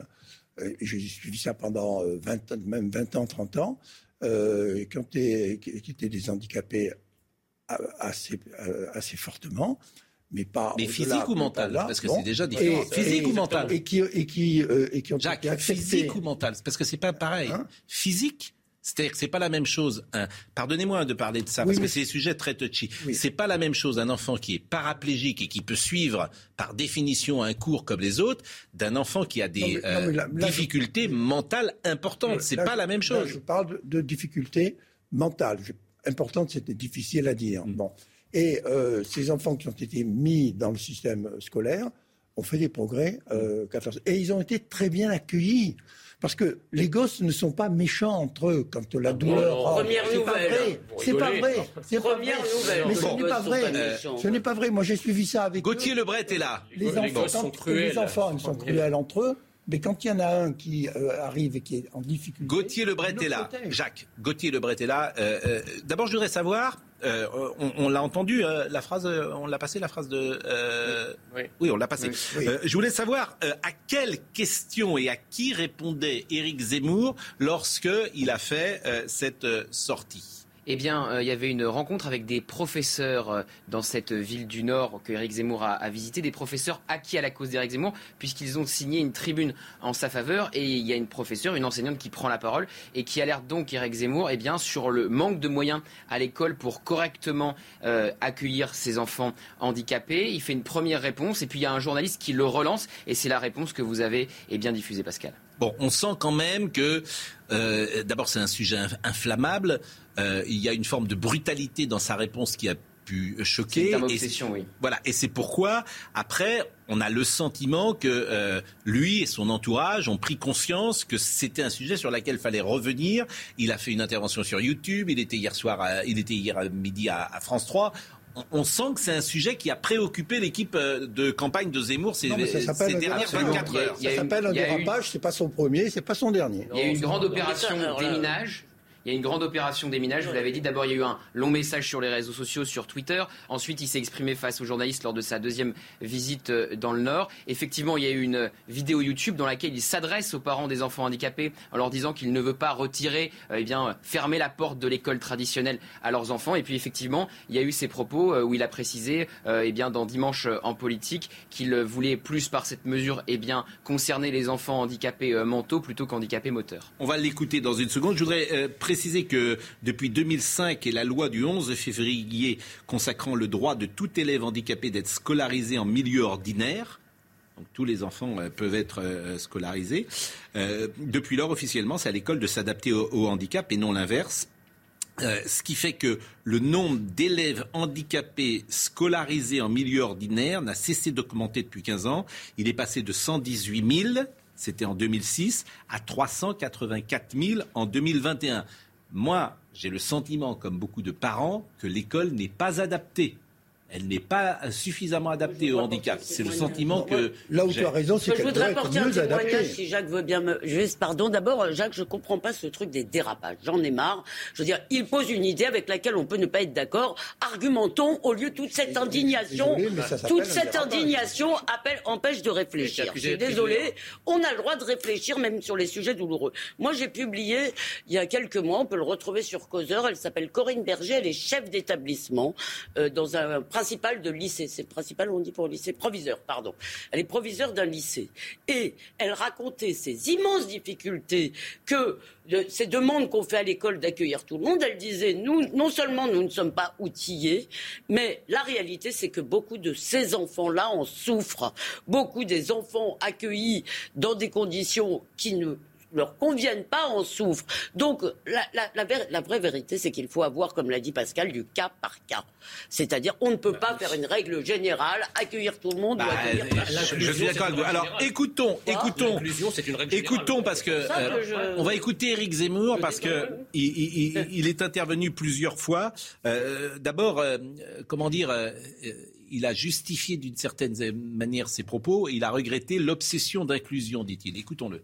euh, J'ai suivi ça pendant euh, 20, ans- même 20 ans, 30 ans, euh, qui, ont été, qui, qui étaient des handicapés assez, euh, assez fortement. Mais pas
Mais physique ou mental. Parce que
Bon.
c'est déjà différent.
Et-
Physique
et-
ou mental
Et qui, et qui, euh, et qui ont
Jacques, physique ou mental Parce que c'est pas pareil.
Hein?
Physique c'est-à-dire que c'est pas la même chose. Pardonnez-moi de parler de ça
Oui,
parce
mais-
que c'est des sujets très touchy.
Oui.
C'est pas la même chose un enfant qui est paraplégique et qui peut suivre par définition un cours comme les autres d'un enfant qui a des
Non, mais- non,
euh,
mais là- là, je-
difficultés mentales importantes. C'est pas
je-
la même
là,
chose.
je parle de, de difficultés mentales. Je- importantes, c'était difficile à dire.
Mm.
Bon. Et euh, ces enfants qui ont été mis dans le système scolaire ont fait des progrès. euh, et ils ont été très bien accueillis. Parce que les gosses ne sont pas méchants entre eux quand la douleur.
non.
rentre.
Première
C'est pas
nouvelle.
C'est pas
rigolez.
vrai. C'est pas
Première
vrai.
nouvelle.
Mais ce
Bon.
n'est pas vrai.
pas.
Ce n'est pas vrai. Moi, j'ai suivi ça avec.
Gauthier Lebret est là.
Les
Les
enfants,
sont cruels.
les enfants, ils sont cruels entre eux. Mais quand il y en a un qui euh, arrive et qui est en difficulté.
Gauthier Lebret est là.
protège.
Jacques, Gauthier Lebret est là. Euh, euh, D'abord, je voudrais savoir, euh, on, on l'a entendu, euh, la phrase, euh, on l'a passé, la phrase de... euh,
Oui.
on l'a passé.
Oui.
Euh, je voulais savoir euh, à quelle question et à qui répondait Éric Zemmour lorsque il a fait euh, cette euh, sortie?
Eh bien, euh, il y avait une rencontre avec des professeurs euh, dans cette ville du Nord que Éric Zemmour a, visité, des professeurs acquis à la cause d'Éric Zemmour, puisqu'ils ont signé une tribune en sa faveur. Et il y a une professeure, une enseignante qui prend la parole et qui alerte donc Éric Zemmour eh sur le manque de moyens à l'école pour correctement euh, accueillir ses enfants handicapés. Il fait une première réponse et puis il y a un journaliste qui le relance et c'est la réponse que vous avez eh bien, diffusée, Pascal.
Bon, on sent quand même que, euh, d'abord, c'est un sujet inf- inflammable. Euh, il y a une forme de brutalité dans sa réponse qui a pu choquer.
Une
Et
oui.
Voilà, et c'est pourquoi, après, on a le sentiment que euh, lui et son entourage ont pris conscience que c'était un sujet sur lequel il fallait revenir. Il a fait une intervention sur YouTube, il était hier soir, à- il était hier à midi à, à France 3. On, sent que c'est un sujet qui a préoccupé l'équipe euh, de campagne de Zemmour ces,
Non, un
dernières
dérapage.
24 heures.
Il y a
Ça s'appelle un
a une-
dérapage, c'est pas son premier, c'est pas son dernier.
Il y a eu une grande opération déminage. Il y a une grande opération déminage, vous l'avez dit. D'abord, il y a eu un long message sur les réseaux sociaux, sur Twitter. Ensuite, il s'est exprimé face aux journalistes lors de sa deuxième visite euh, dans le Nord. Effectivement, il y a eu une vidéo YouTube dans laquelle il s'adresse aux parents des enfants handicapés en leur disant qu'il ne veut pas retirer, euh, eh bien, euh, fermer la porte de l'école traditionnelle à leurs enfants. Et puis, effectivement, il y a eu ces propos où il a précisé, eh bien, dans Dimanche en politique, qu'il voulait plus par cette mesure, eh bien, concerner les enfants handicapés mentaux plutôt qu'handicapés moteurs.
On va l'écouter dans une seconde. Je voudrais euh, préciser que depuis 2005 et la loi du 11 février consacrant le droit de tout élève handicapé d'être scolarisé en milieu ordinaire, donc tous les enfants euh, peuvent être euh, scolarisés, euh, depuis lors officiellement c'est à l'école de s'adapter au, au handicap et non l'inverse. Ce qui fait que le nombre d'élèves handicapés scolarisés en milieu ordinaire n'a cessé d'augmenter depuis 15 ans. Il est passé de 118 000, c'était en 2006, à 384 000 en 2021. Moi, j'ai le sentiment, comme beaucoup de parents, que l'école n'est pas adaptée. Elle n'est pas suffisamment adaptée au handicap. C'est le sentiment que...
Là où tu as raison, c'est
Je
qu'elle
voudrais apporter un
mieux
témoignage si Jacques veut bien me. Juste, pardon. D'abord, Jacques, je comprends pas ce truc des dérapages. J'en ai marre. Je veux dire, il pose une idée avec laquelle on peut ne pas être d'accord. Argumentons au lieu de toute cette indignation. toute cette indignation appelle, empêche de réfléchir. Je suis désolé. On a le droit de réfléchir même sur les sujets douloureux. Moi, j'ai publié il y a quelques mois. On peut le retrouver sur Causeur. Elle s'appelle Corinne Berger. Elle est chef d'établissement euh, dans un principal de lycée. C'est on dit pour lycée proviseur, pardon. Elle est proviseure d'un lycée et elle racontait ces immenses difficultés que ces demandes qu'on fait à l'école d'accueillir tout le monde. Elle disait nous, non seulement nous ne sommes pas outillés, mais la réalité c'est que beaucoup de ces enfants-là en souffrent. Beaucoup des enfants accueillis dans des conditions qui ne leur conviennent pas en souffrent. Donc la, vraie vérité, c'est qu'il faut avoir, comme l'a dit Pascal, du cas par cas. C'est-à-dire, on ne peut pas faire une règle générale, accueillir tout le monde.
Bah, je, suis d'accord avec vous. Alors écoutons, écoutons, écoutons parce que, euh, on va écouter Eric Zemmour parce que il, est intervenu plusieurs fois. Euh, d'abord, euh, comment dire il a justifié d'une certaine manière ses propos et il a regretté l'obsession d'inclusion, dit-il. Écoutons-le.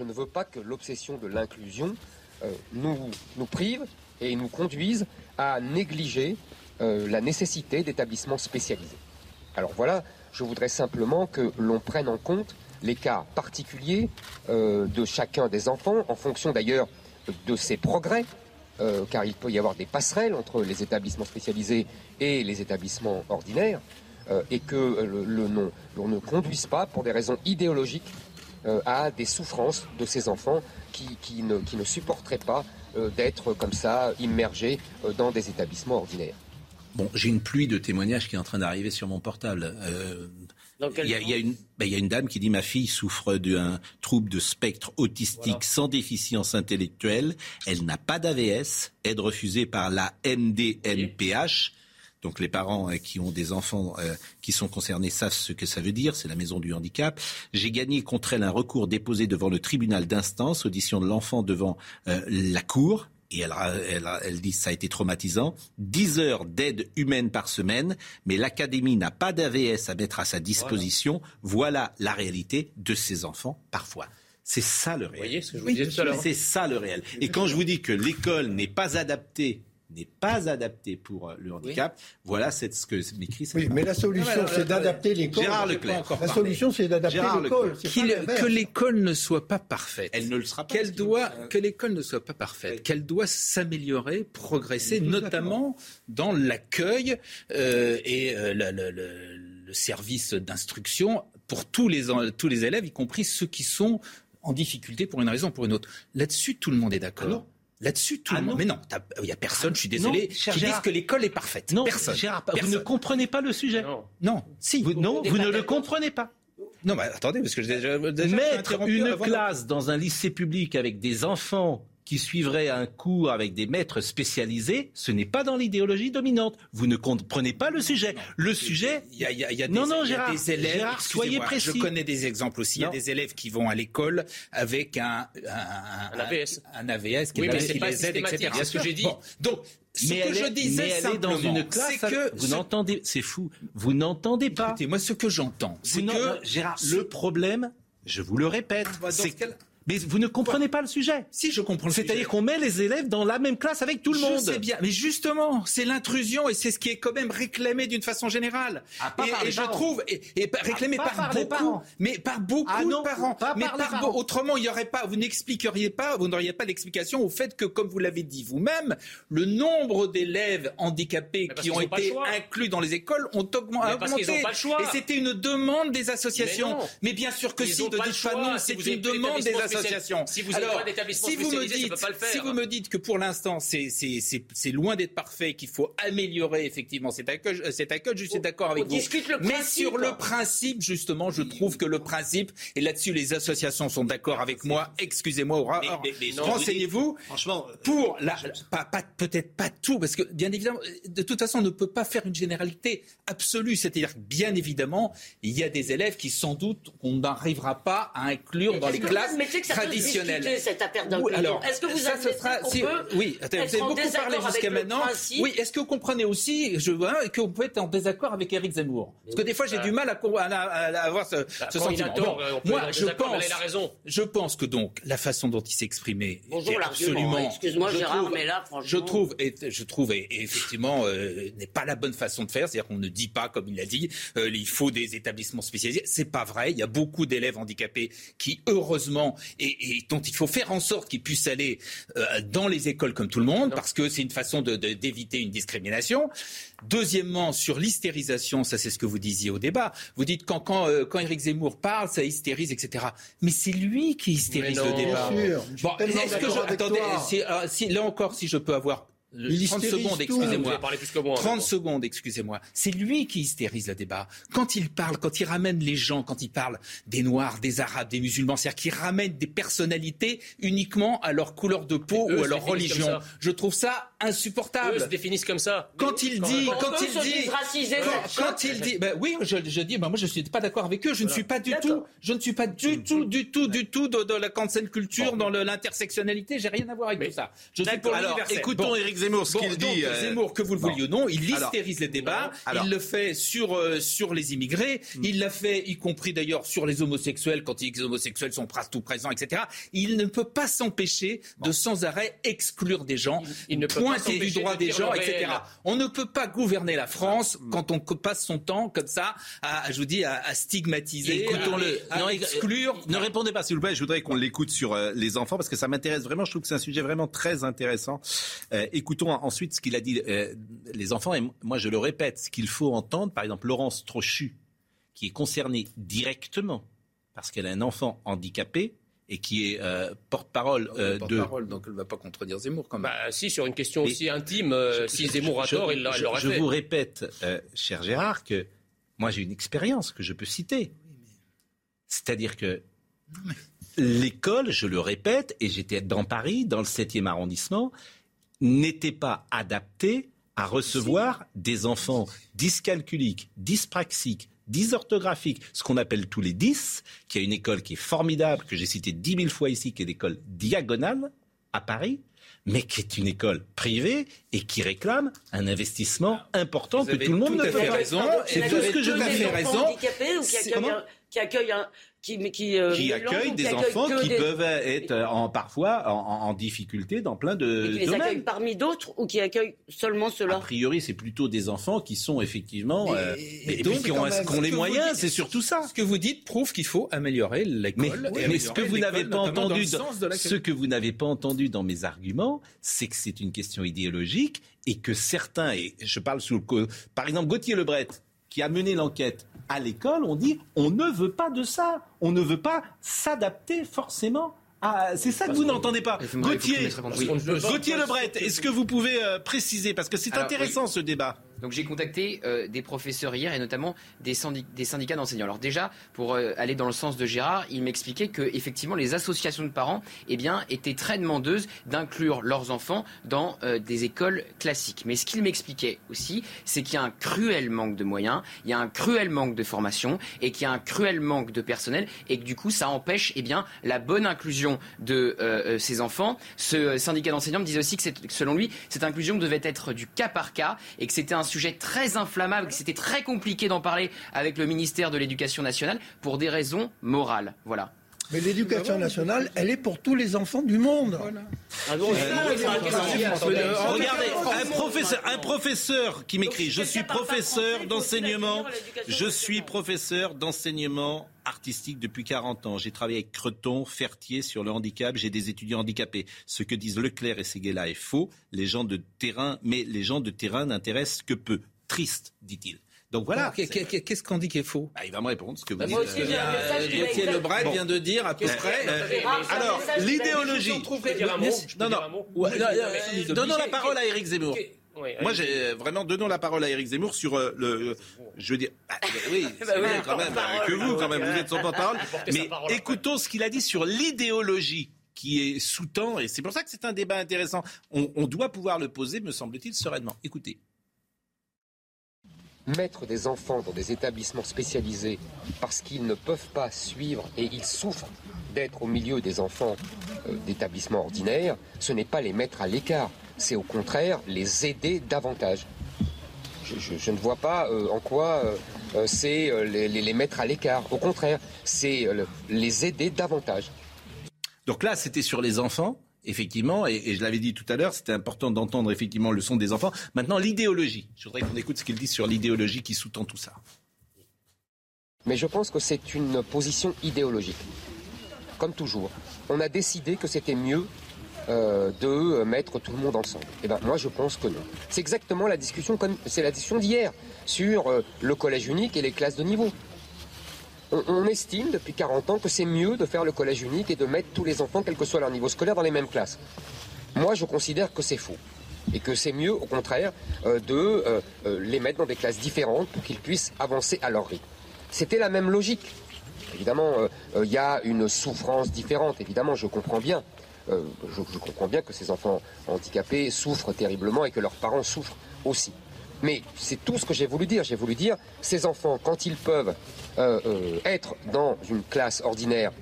Je ne veux pas que l'obsession de l'inclusion euh, nous, prive et nous conduise à négliger euh, la nécessité d'établissements spécialisés. Alors voilà, je voudrais simplement que l'on prenne en compte les cas particuliers euh, de chacun des enfants, en fonction d'ailleurs de ses progrès, car il peut y avoir des passerelles entre les établissements spécialisés et les établissements ordinaires, et que l'on ne conduise pas, pour des raisons idéologiques, à des souffrances de ces enfants qui, ne, qui ne, supporteraient pas euh, d'être comme ça immergés euh, dans des établissements ordinaires.
Bon, j'ai une pluie de témoignages qui est en train d'arriver sur mon portable. Il y, a, y, une, ben, y, a une dame qui dit ma fille souffre d'un trouble de spectre autistique sans déficience intellectuelle. Elle n'a pas d'AVS, aide refusée par la MDNPH. Donc les parents euh, qui ont des enfants euh, qui sont concernés savent ce que ça veut dire, c'est la maison du handicap. J'ai gagné contre elle un recours déposé devant le tribunal d'instance, audition de l'enfant devant euh, la cour. Et elle, elle, elle, dit ça a été traumatisant. 10 heures d'aide humaine par semaine, mais l'académie n'a pas d'AVS à mettre à sa disposition. Voilà. la réalité de ces enfants parfois. C'est ça le réel. Vous voyez ce que je vous disais tout à l'heure C'est ça le réel. Et quand je vous dis que l'école n'est pas adaptée n'est pas adapté pour euh, le handicap. Voilà c'est ce que m'écrit.
Oui, mais la solution, c'est d'adapter l'école.
Gérard Leclerc.
La solution, c'est d'adapter l'école.
Que l'école ne soit pas parfaite.
Elle ne le sera pas.
Qu'elle doit, que l'école ne soit pas parfaite. Qu'elle doit s'améliorer, progresser, notamment dans l'accueil euh, et euh, le, le, service d'instruction pour tous les, tous les élèves, y compris ceux qui sont en difficulté pour une raison ou pour une autre. Là-dessus, tout le monde est d'accord. Ah Là-dessus, tout le ah monde. Mais non, il n'y a personne, je suis désolé, qui disent que l'école est parfaite.
Non,
personne.
vous ne comprenez pas le sujet.
Non,
si. Vous, non, vous ne le comprenez pas.
Non, mais attendez, parce que j'ai déjà,
Mettre une classe dans un lycée public avec des enfants qui suivrait un cours avec des maîtres spécialisés, ce n'est pas dans l'idéologie dominante. Vous ne comprenez pas le sujet. Le sujet,
il y a, y a, y a des, non, non, Gérard, des élèves. Gérard, soyez précis. Je connais des exemples aussi. Il y a des élèves qui vont à l'école avec un,
un, un, AVS,
un AVS
qui, oui, mais c'est pas les aide, etc. C'est ce que j'ai dit.
Bon, donc ce mais que je disais mais elle est dans une classe, que
vous n'entendez, c'est fou, vous n'entendez pas.
Écoutez, moi ce que j'entends, c'est que
Gérard, le problème, je vous le répète, c'est que mais vous ne comprenez pas le sujet.
Si, je comprends.
C'est-à-dire qu'on met les élèves dans la même classe avec tout le monde.
Je sais bien, mais justement, c'est l'intrusion et c'est ce qui est quand même réclamé d'une façon générale.
Ah,
et, je trouve, et, et réclamé ah, par, beaucoup, mais par beaucoup ah, de parents. mais par, autrement, il y aurait pas, vous n'expliqueriez pas, vous n'auriez pas d'explication au fait que, comme vous l'avez dit vous-même, le nombre d'élèves handicapés qui ont été inclus dans les écoles ont augmenté. Et c'était une demande des associations. Mais, bien sûr que si, ne dites pas non, c'est une demande des associations.
Si vous Alors, si vous me dites, pas le faire.
Si vous me dites que pour l'instant c'est loin d'être parfait, qu'il faut améliorer effectivement cet accueil, cet accueil je suis d'accord avec vous. Mais sur le principe, justement, je trouve que le principe, et là-dessus les associations sont d'accord avec moi, excusez-moi, renseignez-vous.
Franchement,
pour la, pas, pas peut-être pas tout, parce que bien évidemment, de toute façon, on ne peut pas faire une généralité absolue. C'est-à-dire bien évidemment, il y a des élèves qui sans doute on n'arrivera pas à inclure dans les classes traditionnelle.
cette affaire d'inclusion. Est-ce que vous ça, ça sera, si,
Oui, attends, vous avez beaucoup parlé jusqu'à maintenant. Oui, est-ce que vous comprenez aussi je, hein, que vous pouvez être en désaccord avec Éric Zemmour? Parce que des fois, j'ai du mal à, à, avoir ce, bah, ce sentiment. moi, je pense, je pense que donc la façon dont il s'est exprimé
Bonjour, absolument. Excuse-moi, Gérard, mais là, franchement,
je trouve, et, je trouve, et, effectivement, euh, n'est pas la bonne façon de faire. C'est-à-dire qu'on ne dit pas, comme il l'a dit, euh, il faut des établissements spécialisés. C'est pas vrai. Il y a beaucoup d'élèves handicapés qui, heureusement, et, dont il faut faire en sorte qu'ils puissent aller euh, dans les écoles comme tout le monde, parce que c'est une façon d'éviter une discrimination. Deuxièmement, sur l'hystérisation, ça c'est ce que vous disiez au débat. Vous dites quand, quand, euh, quand Éric Zemmour parle, ça hystérise, etc. Mais c'est lui qui hystérise le débat.
Bien sûr.
Bon, est-ce que je, attendez, si, là encore, si je peux avoir 30 secondes, excusez-moi. 30 secondes, excusez-moi. C'est lui qui hystérise le débat. Quand il parle, quand il ramène les gens, quand il parle des Noirs, des Arabes, des musulmans, c'est-à-dire qu'il ramène des personnalités uniquement à leur couleur de peau ou à leur religion. Je trouve ça insupportable.
Eux se définissent comme ça.
Quand il dit, quand, il dit, quand, il dit, ben oui, je, je dis, ben moi je suis pas d'accord avec eux. Je ne suis pas du tout, je ne suis pas du tout, du tout, du tout dans, la cancel culture, dans l'intersectionnalité. J'ai rien à voir avec tout ça.
Je suis pour Alors, écoutons Éric Zemmour, ce qu'il dit.
Euh, Zemmour, que vous le vouliez ou non, il hystérise les débats. il le fait sur euh, sur les immigrés. Hmm. Il l'a fait, y compris d'ailleurs sur les homosexuels quand les homosexuels sont tout présents, etc. Il ne peut pas s'empêcher de sans arrêt exclure des gens. Il, ne peut pointer du droit des gens, etc. On ne peut pas gouverner la France hmm. quand on passe son temps comme ça, à, je vous dis, à, stigmatiser,
Écoutons-le. À, exclure. Ne répondez pas, s'il vous plaît. Je voudrais qu'on l'écoute sur euh, les enfants parce que ça m'intéresse vraiment. Je trouve que c'est un sujet vraiment très intéressant. écoutons ensuite ce qu'il a dit, euh, les enfants, et moi je le répète, ce qu'il faut entendre, par exemple Laurence Trochu, qui est concernée directement parce qu'elle a un enfant handicapé, et qui est euh, porte-parole euh,
porte de. donc elle ne va pas contredire Zemmour quand même.
Bah, si, sur une question aussi intime, si Zemmour a tort, il l'aurait
fait. Je vous répète, cher Gérard, que moi j'ai une expérience que je peux citer. C'est-à-dire que l'école, je le répète, et j'étais dans Paris, dans le 7e arrondissement, n'était pas adapté à recevoir des enfants dyscalculiques, dyspraxiques, dysorthographiques, ce qu'on appelle tous les 10, qui a une école qui est formidable, que j'ai cité dix mille fois ici, qui est l'école diagonale à Paris, mais qui est une école privée et qui réclame un investissement important que tout le monde ne peut pas.
Raison. C'est tout ce que je fait raison.
Qui accueille un, qui,
qui, euh, qui accueille des enfants qui peuvent être en, parfois en, difficulté dans plein de
et qui les accueillent parmi d'autres ou qui accueillent seulement ceux-là
A priori, c'est plutôt des enfants qui sont effectivement mais, euh, et, donc, qui ont, les moyens. C'est surtout ça.
Ce que vous dites prouve qu'il faut améliorer l'école.
Mais, ce que vous n'avez pas entendu, ce que vous n'avez pas entendu dans mes arguments, c'est que c'est une question idéologique et que certains, et je parle sous le, par exemple Gauthier Lebret, qui a mené l'enquête à l'école, on dit on ne veut pas de ça. On ne veut pas s'adapter forcément à... c'est ça que vous n'entendez pas. Gauthier, Gauthier Lebret, est-ce que vous pouvez euh, préciser Parce que c'est intéressant ce débat.
Donc j'ai contacté euh, des professeurs hier et notamment des, syndicats d'enseignants. Alors déjà, pour euh, aller dans le sens de Gérard, il m'expliquait que effectivement les associations de parents eh bien, étaient très demandeuses d'inclure leurs enfants dans euh, des écoles classiques. Mais ce qu'il m'expliquait aussi, c'est qu'il y a un cruel manque de moyens, il y a un cruel manque de formation et qu'il y a un cruel manque de personnel et que du coup ça empêche eh bien, la bonne inclusion de ces enfants. Ce syndicat d'enseignants me disait aussi que selon lui, cette inclusion devait être du cas par cas et que c'était un sujet très inflammable, que c'était très compliqué d'en parler avec le ministère de l'Éducation nationale pour des raisons morales. Voilà.
Mais l'éducation nationale, elle est pour tous les enfants du monde.
regardez, un professeur, un professeur qui m'écrit Je suis professeur d'enseignement. Je suis professeur d'enseignement artistique depuis 40 ans. J'ai travaillé avec Creton, Fertier sur le handicap. J'ai des étudiants handicapés. Ce que disent Leclerc et Seguela est faux. Les gens de terrain, mais les gens de terrain n'intéressent que peu. Triste, dit-il. Donc voilà.
Qu'est-ce qu'on dit qui est faux?
Ah, Il va me répondre ce que vous
bah,
dites.
Moi aussi,
j'ai un Le Bret vient de dire à peu près.
alors, l'idéologie. Non, non. Donnons la parole à Éric Zemmour. Moi, j'ai vraiment donnons la parole à Éric Zemmour sur euh, le. Je veux dire, bah, oui, bah quand même que vous, quand même, vous êtes son porte-parole. Mais écoutons ce qu'il a dit sur l'idéologie qui est sous-tend, et c'est pour ça que c'est un débat intéressant. on doit pouvoir le poser, me semble-t-il, sereinement. Écoutez
mettre des enfants dans des établissements spécialisés parce qu'ils ne peuvent pas suivre et ils souffrent d'être au milieu des enfants euh, d'établissements ordinaires, ce n'est pas les mettre à l'écart, c'est au contraire les aider davantage. Je, ne vois pas euh, en quoi euh, c'est les, les, mettre à l'écart. Au contraire, c'est les aider davantage.
Donc là, c'était sur les enfants effectivement, et, je l'avais dit tout à l'heure, c'était important d'entendre effectivement le son des enfants. Maintenant, l'idéologie. Je voudrais qu'on écoute ce qu'il dit sur l'idéologie qui sous-tend tout ça.
Mais je pense que c'est une position idéologique. Comme toujours. On a décidé que c'était mieux euh, de mettre tout le monde ensemble. Eh ben moi je pense que non. C'est exactement la discussion comme c'est la discussion d'hier sur euh, le collège unique et les classes de niveau on, estime depuis 40 ans que c'est mieux de faire le collège unique et de mettre tous les enfants, quel que soit leur niveau scolaire, dans les mêmes classes. Moi, je considère que c'est faux. Et que c'est mieux, au contraire, de les mettre dans des classes différentes pour qu'ils puissent avancer à leur rythme. C'était la même logique. Évidemment, il y a une souffrance différente, évidemment, je comprends bien. je, comprends bien que ces enfants handicapés souffrent terriblement et que leurs parents souffrent aussi. Mais c'est tout ce que j'ai voulu dire. J'ai voulu dire, ces enfants, quand ils peuvent euh, euh, être dans une classe ordinaire,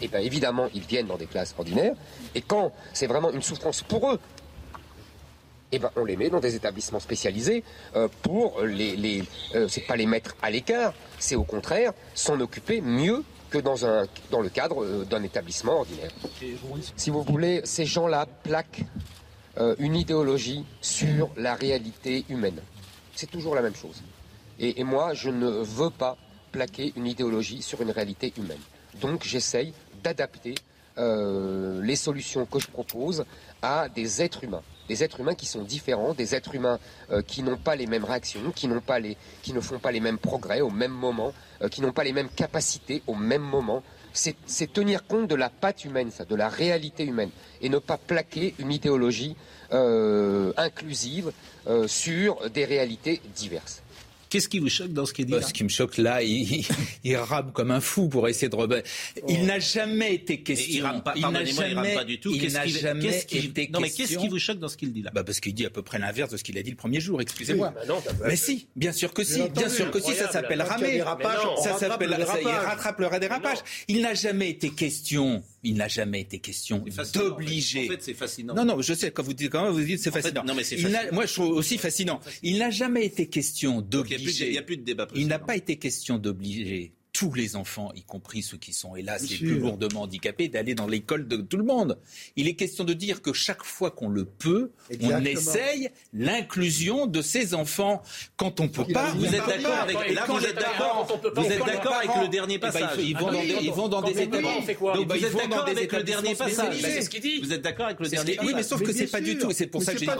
eh bien évidemment, ils viennent dans des classes ordinaires. Et quand c'est vraiment une souffrance pour eux, eh ben, on les met dans des établissements spécialisés euh, pour les, les c'est pas les mettre à l'écart, c'est au contraire s'en occuper mieux que dans, un, dans le cadre d'un établissement ordinaire. Si vous voulez, ces gens-là plaquent une idéologie sur la réalité humaine. C'est toujours la même chose. Et, moi, je ne veux pas plaquer une idéologie sur une réalité humaine. Donc j'essaye d'adapter euh, les solutions que je propose à des êtres humains. Des êtres humains qui sont différents, des êtres humains euh, qui n'ont pas les mêmes réactions, qui, ne font pas les mêmes progrès au même moment, euh, qui n'ont pas les mêmes capacités au même moment. C'est, tenir compte de la patte humaine, ça, de la réalité humaine, et ne pas plaquer une idéologie inclusive sur des réalités diverses.
Qu'est-ce qui vous choque dans ce qu'il dit bah,
Ce qui me choque là, il, il, rame comme un fou pour essayer de rebattre. Il n'a jamais été question.
il rame pas, il n'a jamais, pas du tout.
Il n'a jamais
été Non, mais qu'est-ce qui vous choque dans ce qu'il dit là
bah Parce qu'il dit à peu près l'inverse de ce qu'il a dit le premier jour, excusez-moi. Bah mais si, bien sûr que si. Bien sûr que si, ça s'appelle ramer. Ça s'appelle, il rattrape le dérapage. Il n'a jamais été question il n'a jamais été question d'obliger.
En fait, c'est fascinant.
Non, non, je sais, quand vous dites, quand vous dites c'est fascinant. non, mais c'est Moi, je trouve aussi fascinant. Il n'a jamais été question d'obliger
il n'y a, plus de débat.
Il n'a pas été question d'obliger tous les enfants, y compris ceux qui sont hélas les plus lourdement handicapés, d'aller dans l'école de tout le monde. Il est question de dire que chaque fois qu'on le peut, on essaye l'inclusion de ces enfants. Quand on peut pas,
vous êtes d'accord avec là vous êtes d'accord vous êtes d'accord avec le dernier passage.
Ils vont dans des ils vont dans des établissements.
Donc vous êtes d'accord avec le dernier passage.
C'est ce qu'il dit.
Vous êtes d'accord avec le dernier
Oui, mais sauf que c'est pas du tout. C'est pour ça que j'ai dit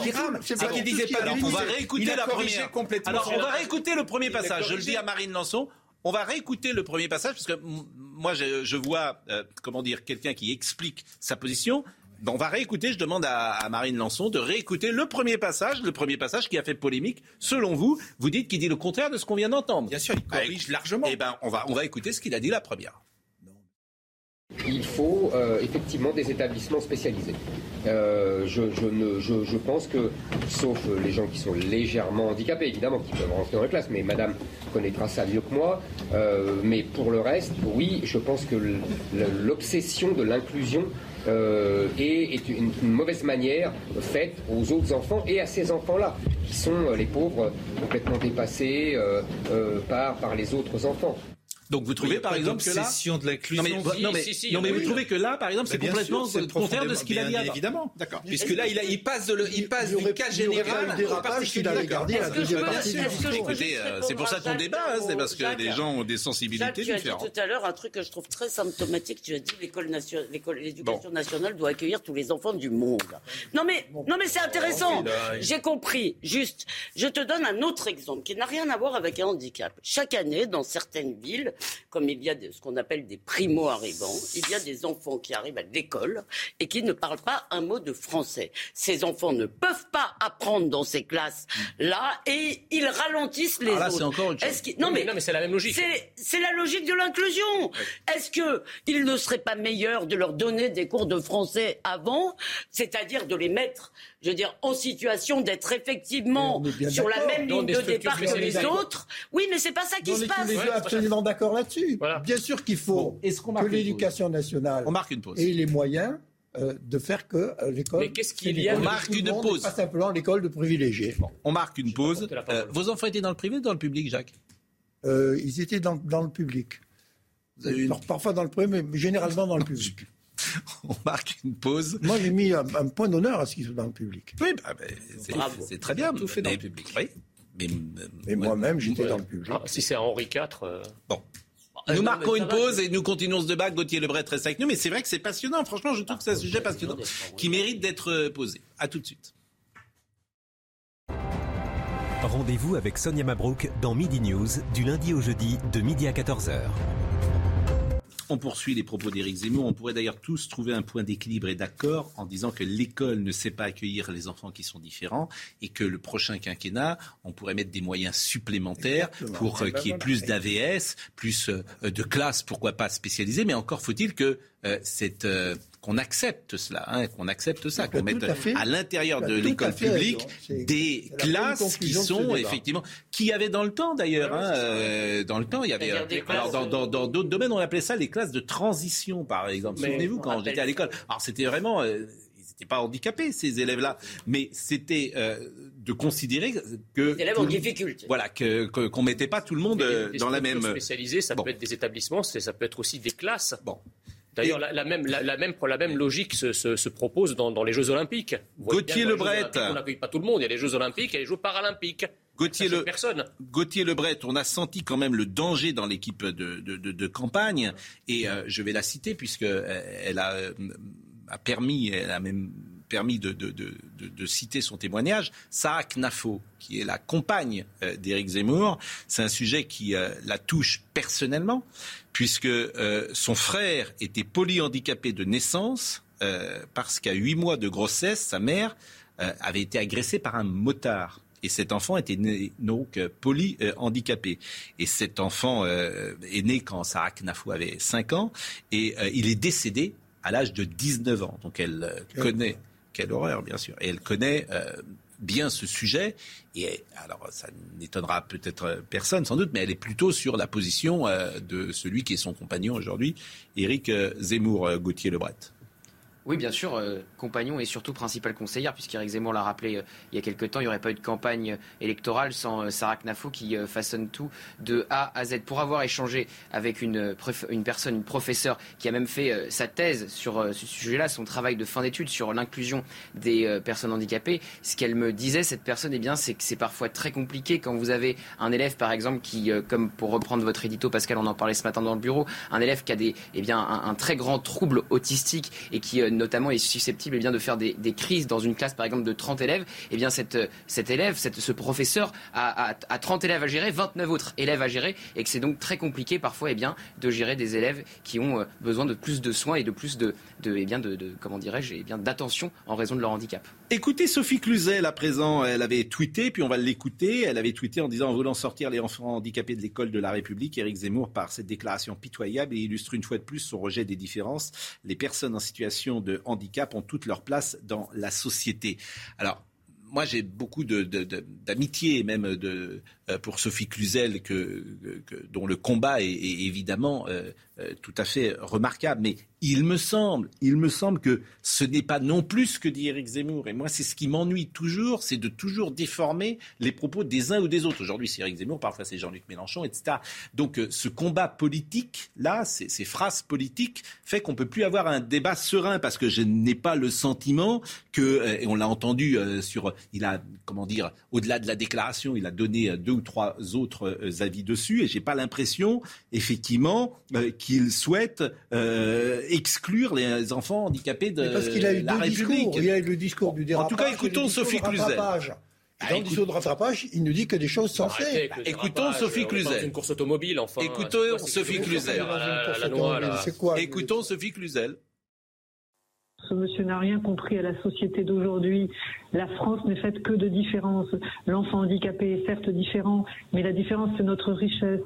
C'est qu'il disait pas. On va réécouter la première. Alors on va réécouter le premier passage. Je le dis à Marine Lançon. On va réécouter le premier passage parce que moi je, vois euh, comment dire quelqu'un qui explique sa position. on va réécouter, je demande à, Marine Lançon de réécouter le premier passage, le premier passage qui a fait polémique. Selon vous, vous dites qu'il dit le contraire de ce qu'on vient d'entendre.
Bien sûr, il corrige largement.
Eh ben, on va, on va écouter ce qu'il a dit la première.
Il faut euh, effectivement des établissements spécialisés. Euh, je, ne, je, pense que, sauf les gens qui sont légèrement handicapés, évidemment, qui peuvent rentrer dans la classe, mais Madame connaîtra ça mieux que moi. Euh, mais pour le reste, oui, je pense que l'obsession de l'inclusion est, une, mauvaise manière faite aux autres enfants et à ces enfants-là, qui sont les pauvres complètement dépassés par, par les autres enfants.
Donc vous trouvez par exemple que là,
de l'inclusion.
Non mais, non, mais, non, mais vous trouvez que là, par exemple, c'est complètement le contraire de ce qu'il a dit avant.
Évidemment, d'accord. Puisque là, il, a, il passe, de le, il passe du cas général
au particulier. gardé la deuxième partie.
Écoutez, c'est pour ça qu'on débat, hein, c'est parce que les gens ont des sensibilités différentes.
Tu as dit tout à l'heure un truc que je trouve très symptomatique. Tu as dit l'école nationale, l'éducation nationale doit accueillir tous les enfants du monde. Non mais, non mais c'est intéressant. J'ai compris. Juste, je te donne un autre exemple qui n'a rien à voir avec un handicap. Chaque année, dans certaines villes, comme il y a ce qu'on appelle des primo-arrivants, il y a des enfants qui arrivent à l'école et qui ne parlent pas un mot de français. Ces enfants ne peuvent pas apprendre dans ces classes-là et ils ralentissent les
ah,
autres.
c'est encore
Non, mais,
c'est la même logique.
C'est la logique de l'inclusion. Est-ce qu'il ne serait pas meilleur de leur donner des cours de français avant, c'est-à-dire de les mettre je veux dire, en situation d'être effectivement sur la même ligne de départ que les autres. Oui, mais c'est pas ça qui se passe.
On est absolument d'accord là-dessus. Bien sûr qu'il faut que l'éducation nationale ait les moyens euh, de faire que euh, l'école.
Mais qu'est-ce qu'il y a
On marque une pause.
Pas simplement l'école de privilégiés.
on marque une pause. Euh, vos enfants étaient dans le privé ou dans le public, Jacques
Ils étaient dans, le public. Parfois dans le privé, mais généralement dans le public.
on marque une pause.
Moi, j'ai mis un, point d'honneur à ce qu'ils soient dans le public.
Oui, bah, bah, c'est très bien.
Tout
fait
dans le public. Oui. Mais, moi-même, j'étais dans le public. Ah,
si c'est Henri IV.
Euh, bon. Nous marquons une pause et nous continuons ce débat. Gauthier Lebret reste avec nous. Mais c'est vrai que c'est passionnant. Franchement, je trouve que c'est un sujet passionnant qui mérite d'être euh, posé. À tout de suite.
Rendez-vous avec Sonia Mabrouk dans Midi News du lundi au jeudi de midi à 14h.
On poursuit les propos d'Éric Zemmour. On pourrait d'ailleurs tous trouver un point d'équilibre et d'accord en disant que l'école ne sait pas accueillir les enfants qui sont différents et que le prochain quinquennat, on pourrait mettre des moyens supplémentaires pour euh, qu'il y ait plus d'AVS, plus euh, de classes, pourquoi pas spécialisées. Mais encore faut-il que euh, cette qu'on accepte cela, hein, qu'on accepte ça, qu'on mette à, l'intérieur de l'école publique des classes qui sont effectivement, qui avaient dans le temps d'ailleurs, hein, euh, dans le temps, il y avait, alors dans d'autres domaines, on appelait ça les classes de transition, par exemple. Souvenez-vous quand j'étais à l'école. Alors c'était vraiment, euh, ils n'étaient pas handicapés ces élèves-là, mais c'était euh, de considérer que
des élèves en difficulté.
Voilà, que qu'on mettait pas tout le monde dans la même
spécialisée, ça peut être des établissements, ça peut être aussi des classes. Bon. D'ailleurs, la, même, la, même, la même logique se, propose dans, les Jeux Olympiques.
Gauthier Lebret.
On n'accueille pas tout le monde. Il y a les Jeux Olympiques et les Jeux Paralympiques.
Gauthier, le... personne. Gauthier Lebret, on a senti quand même le danger dans l'équipe de, campagne. Et euh, je vais la citer puisqu'elle euh, a, euh, a permis, elle a même permis de, citer son témoignage, Saak Nafo, qui est la compagne d'Éric Zemmour. C'est un sujet qui la touche personnellement puisque euh, son frère était polyhandicapé de naissance, euh, parce qu'à huit mois de grossesse, sa mère euh, avait été agressée par un motard. Et cet enfant était né, donc polyhandicapé. Et cet enfant est né quand Sarah Knafou avait 5 ans, et il est décédé à l'âge de 19 ans. Donc elle connaît, quelle horreur bien sûr, et elle connaît bien ce sujet. Et alors, ça n'étonnera peut-être personne, sans doute, mais elle est plutôt sur la position euh, de celui qui est son compagnon aujourd'hui, Éric euh, Zemmour, euh, Gauthier Lebret.
Oui, bien sûr, euh, compagnon et surtout principale conseillère, puisqu'Éric Zemmour l'a rappelé euh, il y a quelques temps, il n'y aurait pas eu de campagne électorale sans euh, Sarah Knafo qui façonne tout de A à Z. Pour avoir échangé avec une, une personne, une professeure qui a même fait sa thèse sur ce sujet-là, son travail de fin d'études sur l'inclusion des personnes handicapées, ce qu'elle me disait, cette personne, eh bien, c'est que c'est parfois très compliqué quand vous avez un élève, par exemple, qui, comme pour reprendre votre édito, Pascal, on en parlait ce matin dans le bureau, un élève qui a des, eh bien, un très grand trouble autistique et qui notamment est susceptible eh bien, de faire des, crises dans une classe par exemple de 30 élèves, eh bien cet, cet élève, ce professeur a, 30 élèves à gérer, 29 autres élèves à gérer, et que c'est donc très compliqué parfois eh bien, de gérer des élèves qui ont euh, besoin de plus de soins et de plus de, de, eh bien, de, comment dirais-je, bien d'attention en raison de leur handicap.
Écoutez Sophie Cluzel à présent, elle avait tweeté, puis on va l'écouter, elle avait tweeté en disant en voulant sortir les enfants handicapés de l'école de la République, Éric Zemmour par cette déclaration pitoyable illustre une fois de plus son rejet des différences. Les personnes en situation de handicap ont toute leur place dans la société. Alors, moi, j'ai beaucoup d'amitié même de, euh, pour Sophie Cluzel, que, dont le combat est, évidemment euh, tout à fait remarquable. Mais il me semble, il me semble que ce n'est pas non plus ce que dit Éric Zemmour. Et moi, c'est ce qui m'ennuie toujours, c'est de toujours déformer les propos des uns ou des autres. Aujourd'hui, c'est Éric Zemmour, parfois c'est Jean-Luc Mélenchon, etc. Donc, ce combat politique, là, ces, phrases politiques, fait qu'on peut plus avoir un débat serein parce que je n'ai pas le sentiment que, et on l'a entendu sur, il a, comment dire, au-delà de la déclaration, il a donné deux ou trois autres euh, avis dessus, et j'ai pas l'impression, effectivement, euh, qu'il souhaite euh, exclure les enfants handicapés de parce qu'il a eu la République.
Discours. Il a eu le discours du dérapage.
En tout cas, écoutons Sophie Cluzel.
Dans le discours de rattrapage, il nous dit que des choses sensées.
Écoutons Sophie Cluzel.
une course automobile, enfin.
Écoutons Sophie Cluzel. Écoutons Sophie Cluzel.
Ce monsieur n'a rien compris à la société d'aujourd'hui. La France n'est faite que de différences. L'enfant handicapé est certes différent, mais la différence, c'est notre richesse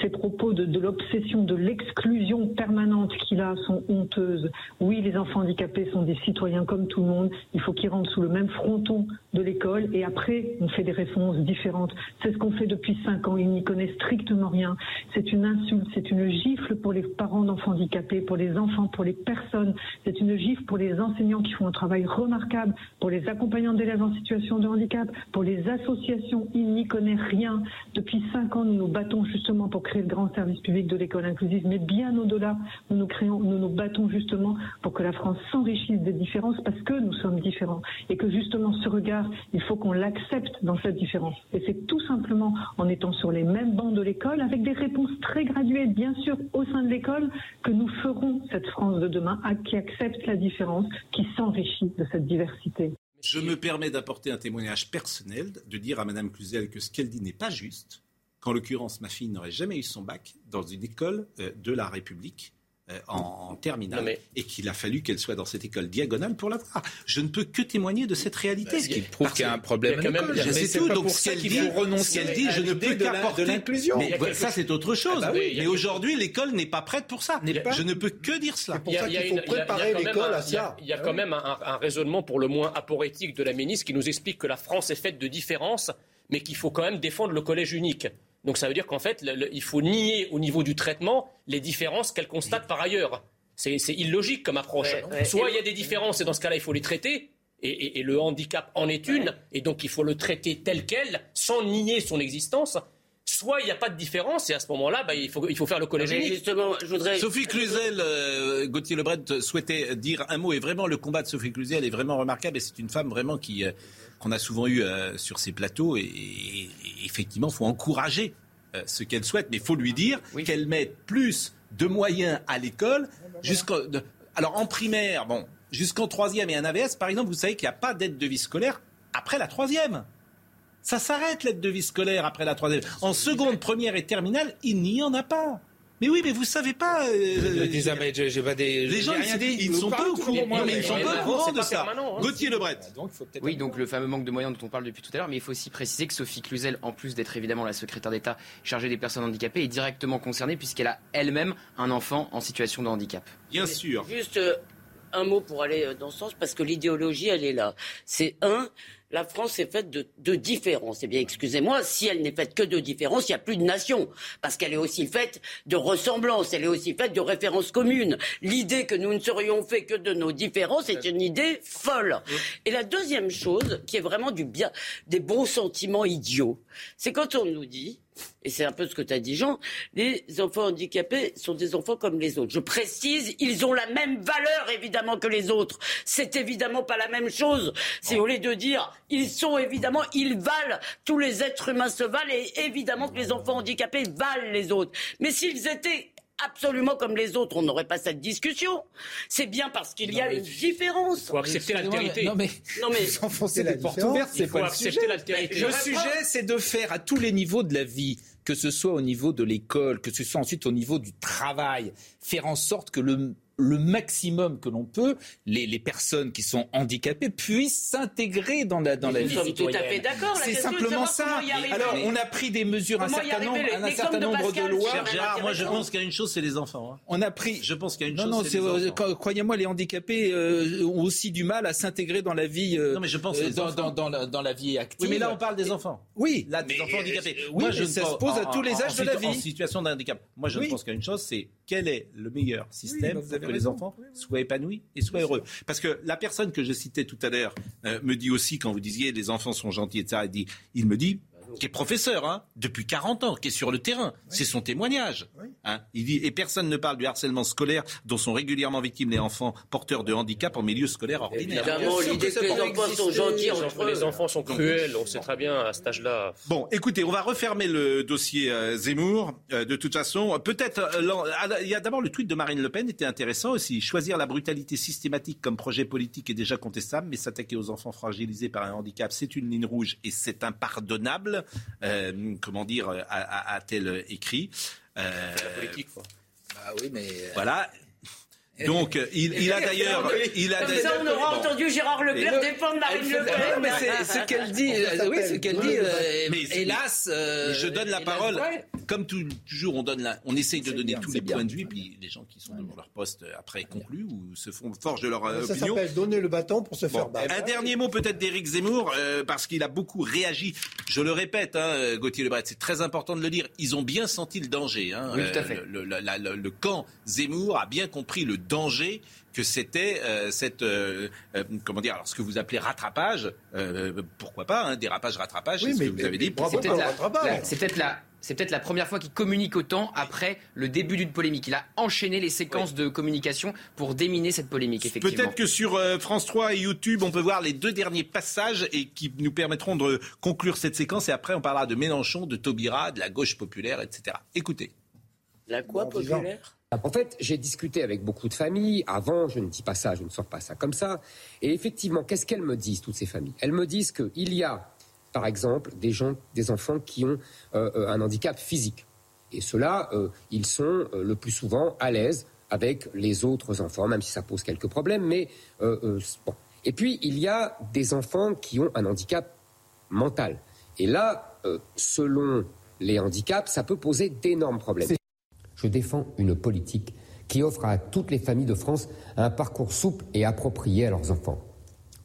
ces propos de, l'obsession, de l'exclusion permanente qu'il a sont honteuses. Oui, les enfants handicapés sont des citoyens comme tout le monde. Il faut qu'ils rentrent sous le même fronton de l'école et après, on fait des réponses différentes. C'est ce qu'on fait depuis cinq ans. Ils n'y connaissent strictement rien. C'est une insulte, c'est une gifle pour les parents d'enfants handicapés, pour les enfants, pour les personnes. C'est une gifle pour les enseignants qui font un travail remarquable, pour les accompagnants d'élèves en situation de handicap, pour les associations. Ils n'y connaissent rien. Depuis cinq ans, nous nous battons justement pour créer le grand service public de l'école inclusive, mais bien au-delà, nous nous créons, nous nous battons justement pour que la France s'enrichisse des différences parce que nous sommes différents et que justement ce regard, il faut qu'on l'accepte dans cette différence. Et c'est tout simplement en étant sur les mêmes bancs de l'école, avec des réponses très graduées, bien sûr, au sein de l'école, que nous ferons cette France de demain qui accepte la différence, qui s'enrichit de cette diversité.
Je me permets d'apporter un témoignage personnel, de dire à Mme Cluzel que ce qu'elle dit n'est pas juste, qu'en l'occurrence ma fille n'aurait jamais eu son bac dans une école euh, de la République euh, en, terminale et qu'il a fallu qu'elle soit dans cette école diagonale pour l'avoir. Je ne peux que témoigner de cette réalité.
ce qui prouve qu'il y a un problème
C'est tout. Donc ce qu'elle dit, ce dit, je ne peux qu'apporter
l'inclusion.
Mais ça, c'est autre chose. Ah bah mais aujourd'hui, l'école n'est pas prête pour ça. Je ne peux que dire cela.
Il faut préparer l'école à ça. Il y a quand même un raisonnement pour le moins aporétique de la ministre qui nous explique que la France est faite de différences, mais qu'il faut quand même défendre le collège unique. Donc ça veut dire qu'en fait, il faut nier au niveau du traitement les différences qu'elle constate par ailleurs. C'est illogique comme approche. Soit il y a des différences et dans ce cas-là, il faut les traiter. Et, le handicap en est une, et donc il faut le traiter tel quel, sans nier son existence. Soit il n'y a pas de différence, et à ce moment-là, bah, il, faut, il faut faire le collège unique.
Sophie Cluzel, euh, Gauthier Lebret souhaitait dire un mot, et vraiment le combat de Sophie Cluzel est vraiment remarquable, et c'est une femme vraiment qui, euh, qu'on a souvent eu euh, sur ces plateaux. Et, effectivement, il faut encourager euh, ce qu'elle souhaite, mais il faut lui dire qu'elle mette plus de moyens à l'école. Alors en primaire, bon, jusqu'en troisième et un AVS, par exemple, vous savez qu'il n'y a pas d'aide de vie scolaire après la troisième. Ça s'arrête l'aide de vie scolaire après la troisième. En seconde, première et terminale, il n'y en a pas. Mais oui, mais vous savez pas. Euh, les gens, ils, ne sont pas au courant. ils sont pas au courant de ça. Hein. Gauthier Lebret.
oui, donc le fameux manque de moyens dont on parle depuis tout à l'heure, mais il faut aussi préciser que Sophie Cluzel, en plus d'être évidemment la secrétaire d'État chargée des personnes handicapées, est directement concernée puisqu'elle a elle-même un enfant en situation de handicap.
Bien sûr.
Juste euh, un mot pour aller euh, dans ce sens, parce que l'idéologie, elle est là. C'est un, la France est faite de, de différences. Eh bien, excusez-moi, si elle n'est faite que de différences, il n'y a plus de nation. Parce qu'elle est aussi faite de ressemblances, elle est aussi faite de références communes. L'idée que nous ne serions faits que de nos différences est une idée folle. Et la deuxième chose, qui est vraiment du bien, des bons sentiments idiots, c'est quand on nous dit, et c'est un peu ce que tu as dit Jean, les enfants handicapés sont des enfants comme les autres. Je précise, ils ont la même valeur évidemment que les autres. C'est évidemment pas la même chose. C'est au lieu de dire, ils sont évidemment, ils valent, tous les êtres humains se valent et évidemment que les enfants handicapés valent les autres. Mais s'ils étaient absolument comme les autres, on n'aurait pas cette discussion. C'est bien parce qu'il y a une différence.
Il faut accepter l'altérité.
Non mais, non mais
vous
la porte ouverte, c'est pas accepter l'altérité. Le sujet, c'est de faire à tous les niveaux de la vie que ce soit au niveau de l'école, que ce soit ensuite au niveau du travail, faire en sorte que le le maximum que l'on peut, les, les, personnes qui sont handicapées puissent s'intégrer dans la, dans la vie
tout à fait d'accord.
C'est simplement ça. Alors, on a pris des mesures, un certain nombre, un certain nombre de lois.
moi, je pense qu'il y a une chose, c'est les enfants. Hein.
On a pris.
Je pense qu'il y a une
non,
chose.
Non, non, croyez-moi, les handicapés euh, ont aussi du mal à s'intégrer dans la vie.
Euh, non, mais je pense
euh, dans, dans, dans, la, dans, la, vie active.
Oui, mais là, on parle des enfants.
Oui,
là, des enfants handicapés.
Oui, moi, je ça se pose à tous les âges de la vie. En
situation d'handicap. Moi, je pense qu'il y a une chose, c'est quel est le meilleur système pour que les enfants soient épanouis et soient heureux. Parce que la personne que je citais tout à l'heure euh, me dit aussi, quand vous disiez les enfants sont gentils, etc., il, dit, il me dit, qui est professeur hein, depuis 40 ans, qui est sur le terrain. C'est son témoignage. Hein. Il dit, et personne ne parle du harcèlement scolaire dont sont régulièrement victimes les enfants porteurs de handicap en milieu scolaire ordinaire.
Évidemment, l'idée que, les enfants sont gentils
entre Les enfants sont cruels, on sait très bien à cet âge-là.
Bon, écoutez, on va refermer le dossier euh, Zemmour. Euh, de toute façon, peut-être, euh, il y a d'abord le tweet de Marine Le Pen était intéressant aussi. Choisir la brutalité systématique comme projet politique est déjà contestable, mais s'attaquer aux enfants fragilisés par un handicap, c'est une ligne rouge et c'est impardonnable. Euh, comment dire, a-t-elle écrit.
Euh, la politique, quoi.
Bah oui, mais.
Euh, voilà. Donc, il, a d'ailleurs. Il
a ça, on aura entendu Gérard Leclerc défendre Marine Le Pen.
mais c'est ce qu'elle dit. oui, ce qu'elle dit. mais hélas.
je donne la parole comme toujours, on, donne on essaye de donner tous les points de vue, puis les gens qui sont devant leur poste après concluent ou se font forge de leur euh,
ça
opinion.
Ça s'appelle donner le bâton pour se faire battre.
Un dernier mot peut-être d'Éric Zemmour, euh, parce qu'il a beaucoup réagi. Je le répète, hein, Gauthier Lebret, c'est très important de le dire. Ils ont bien senti le danger. Hein,
oui, tout à fait.
Le, le, camp Zemmour a bien compris le danger que c'était euh, cette comment dire alors ce que vous appelez rattrapage pourquoi pas hein, dérapage rattrapage c'est ce que vous avez dit
c'est peut-être la, c'est peut-être la première fois qu'il communique autant après le début d'une polémique. Il a enchaîné les séquences de communication pour déminer cette polémique, effectivement.
Peut-être que sur euh, France 3 et YouTube, on peut voir les deux derniers passages et qui nous permettront de conclure cette séquence. Et après, on parlera de Mélenchon, de Taubira, de la gauche populaire, etc. Écoutez.
La quoi populaire?
En fait, j'ai discuté avec beaucoup de familles. Avant, je ne dis pas ça, je ne sors pas ça comme ça. Et effectivement, qu'est-ce qu'elles me disent, toutes ces familles? Elles me disent qu'il y a par exemple, des, gens, des enfants qui ont euh, euh, un handicap physique. Et ceux-là, euh, ils sont le plus souvent à l'aise avec les autres enfants, même si ça pose quelques problèmes. Mais bon. Et puis, il y a des enfants qui ont un handicap mental. Et là, selon les handicaps, ça peut poser d'énormes problèmes. Je défends une politique qui offre à toutes les familles de France un parcours souple et approprié à leurs enfants.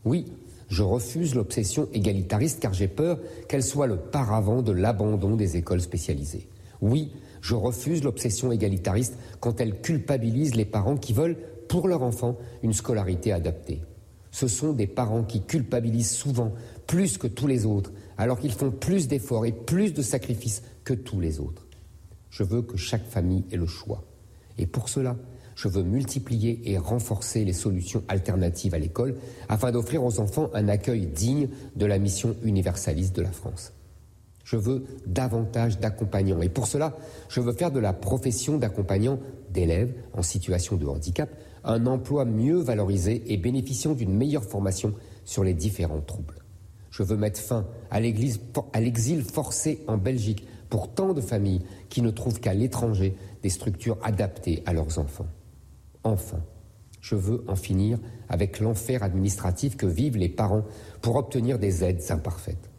Oui, je refuse l'obsession égalitariste car j'ai peur qu'elle soit le paravent de l'abandon des écoles spécialisées. Oui, je refuse l'obsession égalitariste quand elle culpabilise les parents qui veulent, pour leur enfant, une scolarité adaptée. Ce sont des parents qui culpabilisent souvent plus que tous les autres, alors qu'ils font plus d'efforts et plus de sacrifices que tous les autres. Je veux que chaque famille ait le choix. Et pour cela, je veux multiplier et renforcer les solutions alternatives à l'école afin d'offrir aux enfants un accueil digne de la mission universaliste de la France. Je veux davantage d'accompagnants et pour cela, je veux faire de la profession d'accompagnant d'élèves en situation de handicap un emploi mieux valorisé et bénéficiant d'une meilleure formation sur les différents troubles. Je veux mettre fin à l'exil forcé en Belgique pour tant de familles qui ne trouvent qu'à l'étranger des structures adaptées à leurs enfants. Enfin, je veux en finir avec l'enfer administratif que vivent les parents pour obtenir des aides imparfaites.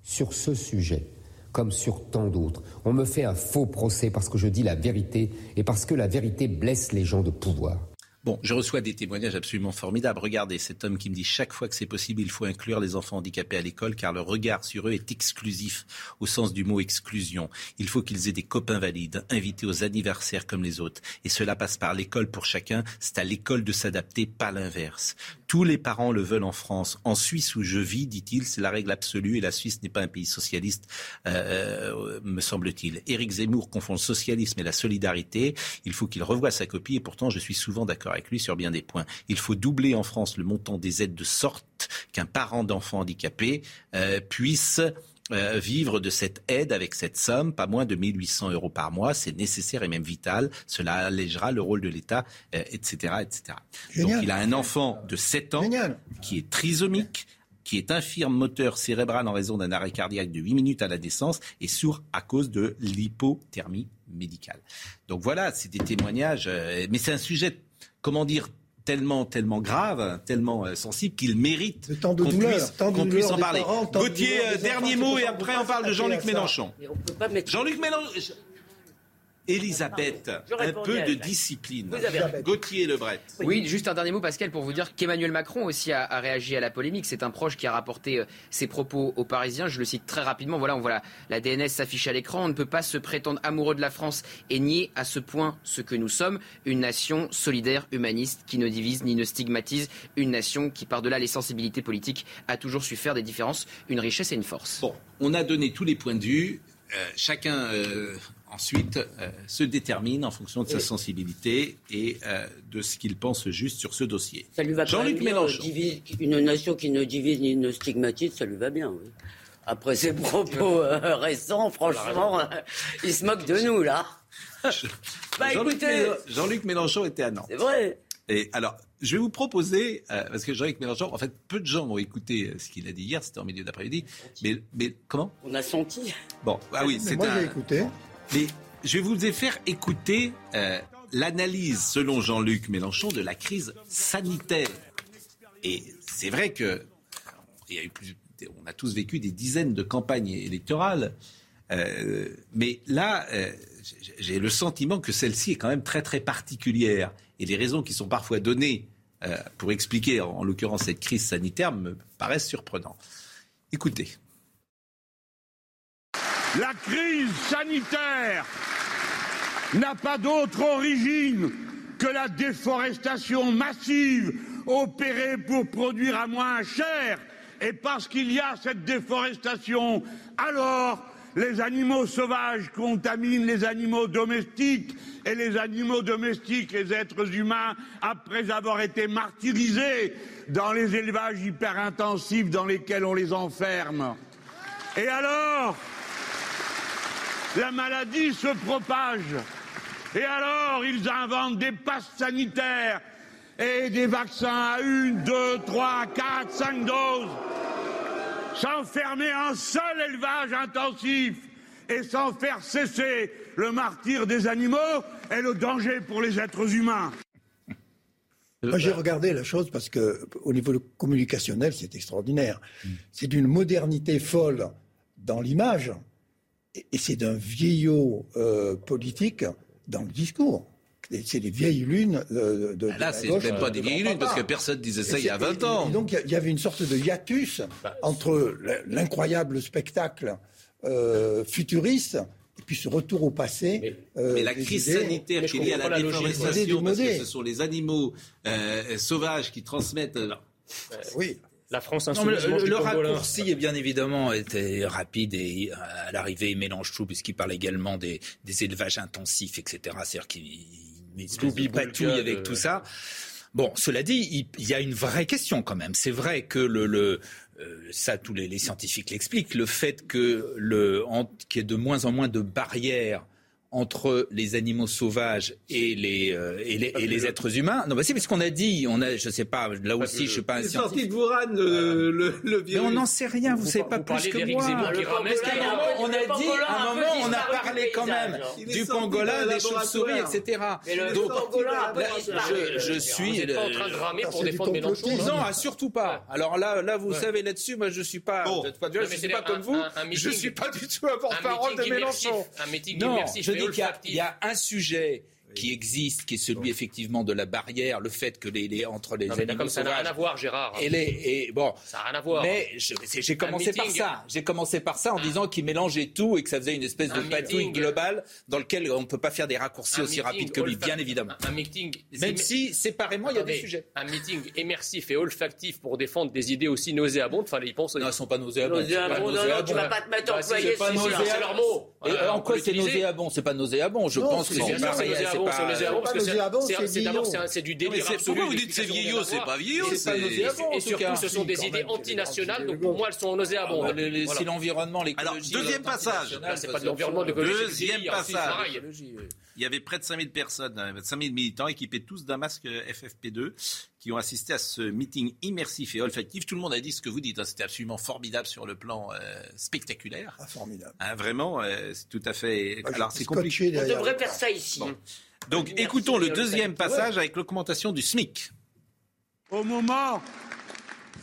Sur ce sujet, comme sur tant d'autres, on me fait un faux procès parce que je dis la vérité et parce que la vérité blesse les gens de pouvoir.
Bon, je reçois des témoignages absolument formidables. Regardez cet homme qui me dit chaque fois que c'est possible, il faut inclure les enfants handicapés à l'école car le regard sur eux est exclusif au sens du mot exclusion. Il faut qu'ils aient des copains valides, invités aux anniversaires comme les autres. Et cela passe par l'école pour chacun. C'est à l'école de s'adapter, pas l'inverse. Tous les parents le veulent en France. En Suisse où je vis, dit-il, c'est la règle absolue et la Suisse n'est pas un pays socialiste, euh, euh, me semble-t-il. Éric Zemmour confond le socialisme et la solidarité. Il faut qu'il revoie sa copie et pourtant je suis souvent d'accord avec lui sur bien des points. Il faut doubler en France le montant des aides de sorte qu'un parent d'enfant handicapé euh, puisse euh, vivre de cette aide avec cette somme, pas moins de 1800 euros par mois. C'est nécessaire et même vital. Cela allégera le rôle de l'État, etc., euh, etc. Donc il a un enfant de 7 ans qui est trisomique qui est infirme moteur cérébral en raison d'un arrêt cardiaque de 8 minutes à la naissance et sourd à cause de l'hypothermie médicale. Donc voilà, c'est des témoignages, mais c'est un sujet, comment dire, tellement, tellement grave, tellement euh, sensible qu'il mérite qu'on puisse, puisse, en parler. Gauthier, euh, dernier mot et après on parle de Jean-Luc Mélenchon. Jean-Luc Mélenchon. Elisabeth, un peu de discipline. Gauthier Lebret.
Oui, juste un dernier mot, Pascal, pour vous dire qu'Emmanuel Macron aussi a, réagi à la polémique. C'est un proche qui a rapporté euh, ses propos aux Parisiens. Je le cite très rapidement. Voilà, on voit la, DNS s'affiche à l'écran. On ne peut pas se prétendre amoureux de la France et nier à ce point ce que nous sommes. Une nation solidaire, humaniste, qui ne divise ni ne stigmatise. Une nation qui, par-delà les sensibilités politiques, a toujours su faire des différences une richesse et une force.
Bon, on a donné tous les points de vue. Euh, chacun euh, ensuite euh, se détermine en fonction de sa sensibilité et euh, de ce qu'il pense juste sur ce dossier.
Ça lui va Jean-Luc Mélenchon. une nation qui ne divise ni ne stigmatise, ça lui va bien. Après ses propos euh, récents, franchement, il se moque de nous là.
bah, Jean-Luc Mélenchon était à Nantes.
C'est vrai.
Et alors, je vais vous proposer, parce que Jean-Luc Mélenchon, en fait, peu de gens ont écouté ce qu'il a dit hier, c'était en milieu d'après-midi. Mais, mais comment
On a senti.
Bon, ah oui,
c'est Moi, j'ai écouté.
Mais je vais vous faire écouter euh, l'analyse, selon Jean-Luc Mélenchon, de la crise sanitaire. Et c'est vrai que il a on a tous vécu des dizaines de campagnes électorales, euh, mais là, euh, j'ai le sentiment que celle-ci est quand même très très particulière. Et les raisons qui sont parfois données pour expliquer, en l'occurrence, cette crise sanitaire me paraissent surprenantes. Écoutez.
La crise sanitaire n'a pas d'autre origine que la déforestation massive opérée pour produire à moins cher. Et parce qu'il y a cette déforestation, alors les animaux sauvages contaminent les animaux domestiques et les animaux domestiques, les êtres humains, après avoir été martyrisés dans les élevages hyper intensifs dans lesquels on les enferme. Et alors, la maladie se propage. Et alors, ils inventent des passes sanitaires et des vaccins à une, deux, trois, quatre, cinq doses. S'enfermer en seul élevage intensif et sans faire cesser le martyr des animaux et le danger pour les êtres humains.
Moi, j'ai regardé la chose parce que, au niveau communicationnel, c'est extraordinaire. Mm. C'est d'une modernité folle dans l'image et, c'est d'un vieillot euh, politique dans le discours. C'est des vieilles lunes euh, de,
Là, c'est même pas des vieilles lunes, parce que personne disait ça il y a 20 ans.
donc, il y avait une sorte de hiatus bah, entre l'incroyable spectacle euh, futuriste et puis ce retour au passé.
Mais, euh, la crise sanitaire qui est liée à la déforestation, parce que ce sont les animaux euh, sauvages qui transmettent. Euh,
oui.
La France non, le, le, raccourci est bien évidemment était rapide et à l'arrivée il mélange tout puisqu'il parle également des, des élevages intensifs, etc. C'est-à-dire qu'il patouille avec tout ça. Bon, cela dit, il, y a une vraie question quand même. C'est vrai que le, le euh, ça, tous les, scientifiques l'expliquent, le fait que le, qu'il y ait de moins en moins de barrières entre les animaux sauvages et les, euh, et les, et les êtres humains. Non, bah c'est parce qu'on a dit, on a, je sais pas, là aussi, je sais pas un
scientifique. de Wuhan, le, le, le
virus. Mais on n'en sait rien, vous, savez pas plus que moi. on a dit, à un moment, on a parlé quand même du pangolin, des chauves-souris, etc. Donc, je, je suis.
Vous en train de ramer pour défendre Mélenchon.
Non, ah, surtout pas. Alors là, là, vous savez là-dessus, moi, je suis pas, je suis pas comme vous. Je suis pas du tout un porte-parole de Mélenchon.
Un meeting
il y, a un sujet qui existe, qui est celui effectivement de la barrière, le fait que les, entre les non, animaux
ça n'a rien à voir, Gérard.
Et les, et bon,
ça n'a rien à voir.
Mais j'ai commencé par ça. J'ai commencé par ça en disant qu'il mélangeait tout et que ça faisait une espèce de patouille globale dans lequel on ne peut pas faire des raccourcis aussi rapides que lui, bien évidemment.
Un meeting,
même si séparément il y a des sujets.
Un meeting immersif et olfactif pour défendre des idées aussi nauséabondes, fallait y penser.
Non, elles sont pas nauséabondes.
Nauséabondes, non, tu vas pas te mettre employé,
c'est leur mot.
En quoi c'est nauséabond? C'est pas nauséabond. Je pense que c'est
c'est d'abord c'est du délire
Pourquoi vous dites c'est vieillot C'est pas vieillot.
Et surtout, ce sont des idées antinationales. Donc pour moi, elles sont nauséabondes.
Si l'environnement, l'écologie.
Alors deuxième passage.
C'est pas de l'environnement, de l'écologie.
Deuxième passage. Il y avait près de 5000 personnes, 5000 militants équipés tous d'un masque FFP2 qui ont assisté à ce meeting immersif et olfactif. Tout le monde a dit ce que vous dites. Hein. C'était absolument formidable sur le plan spectaculaire.
Ah, formidable.
Hein, vraiment, c'est tout à fait.
Alors, c'est compliqué.
On devrait faire ça ici.
Donc écoutons le deuxième passage avec l'augmentation du SMIC.
Au moment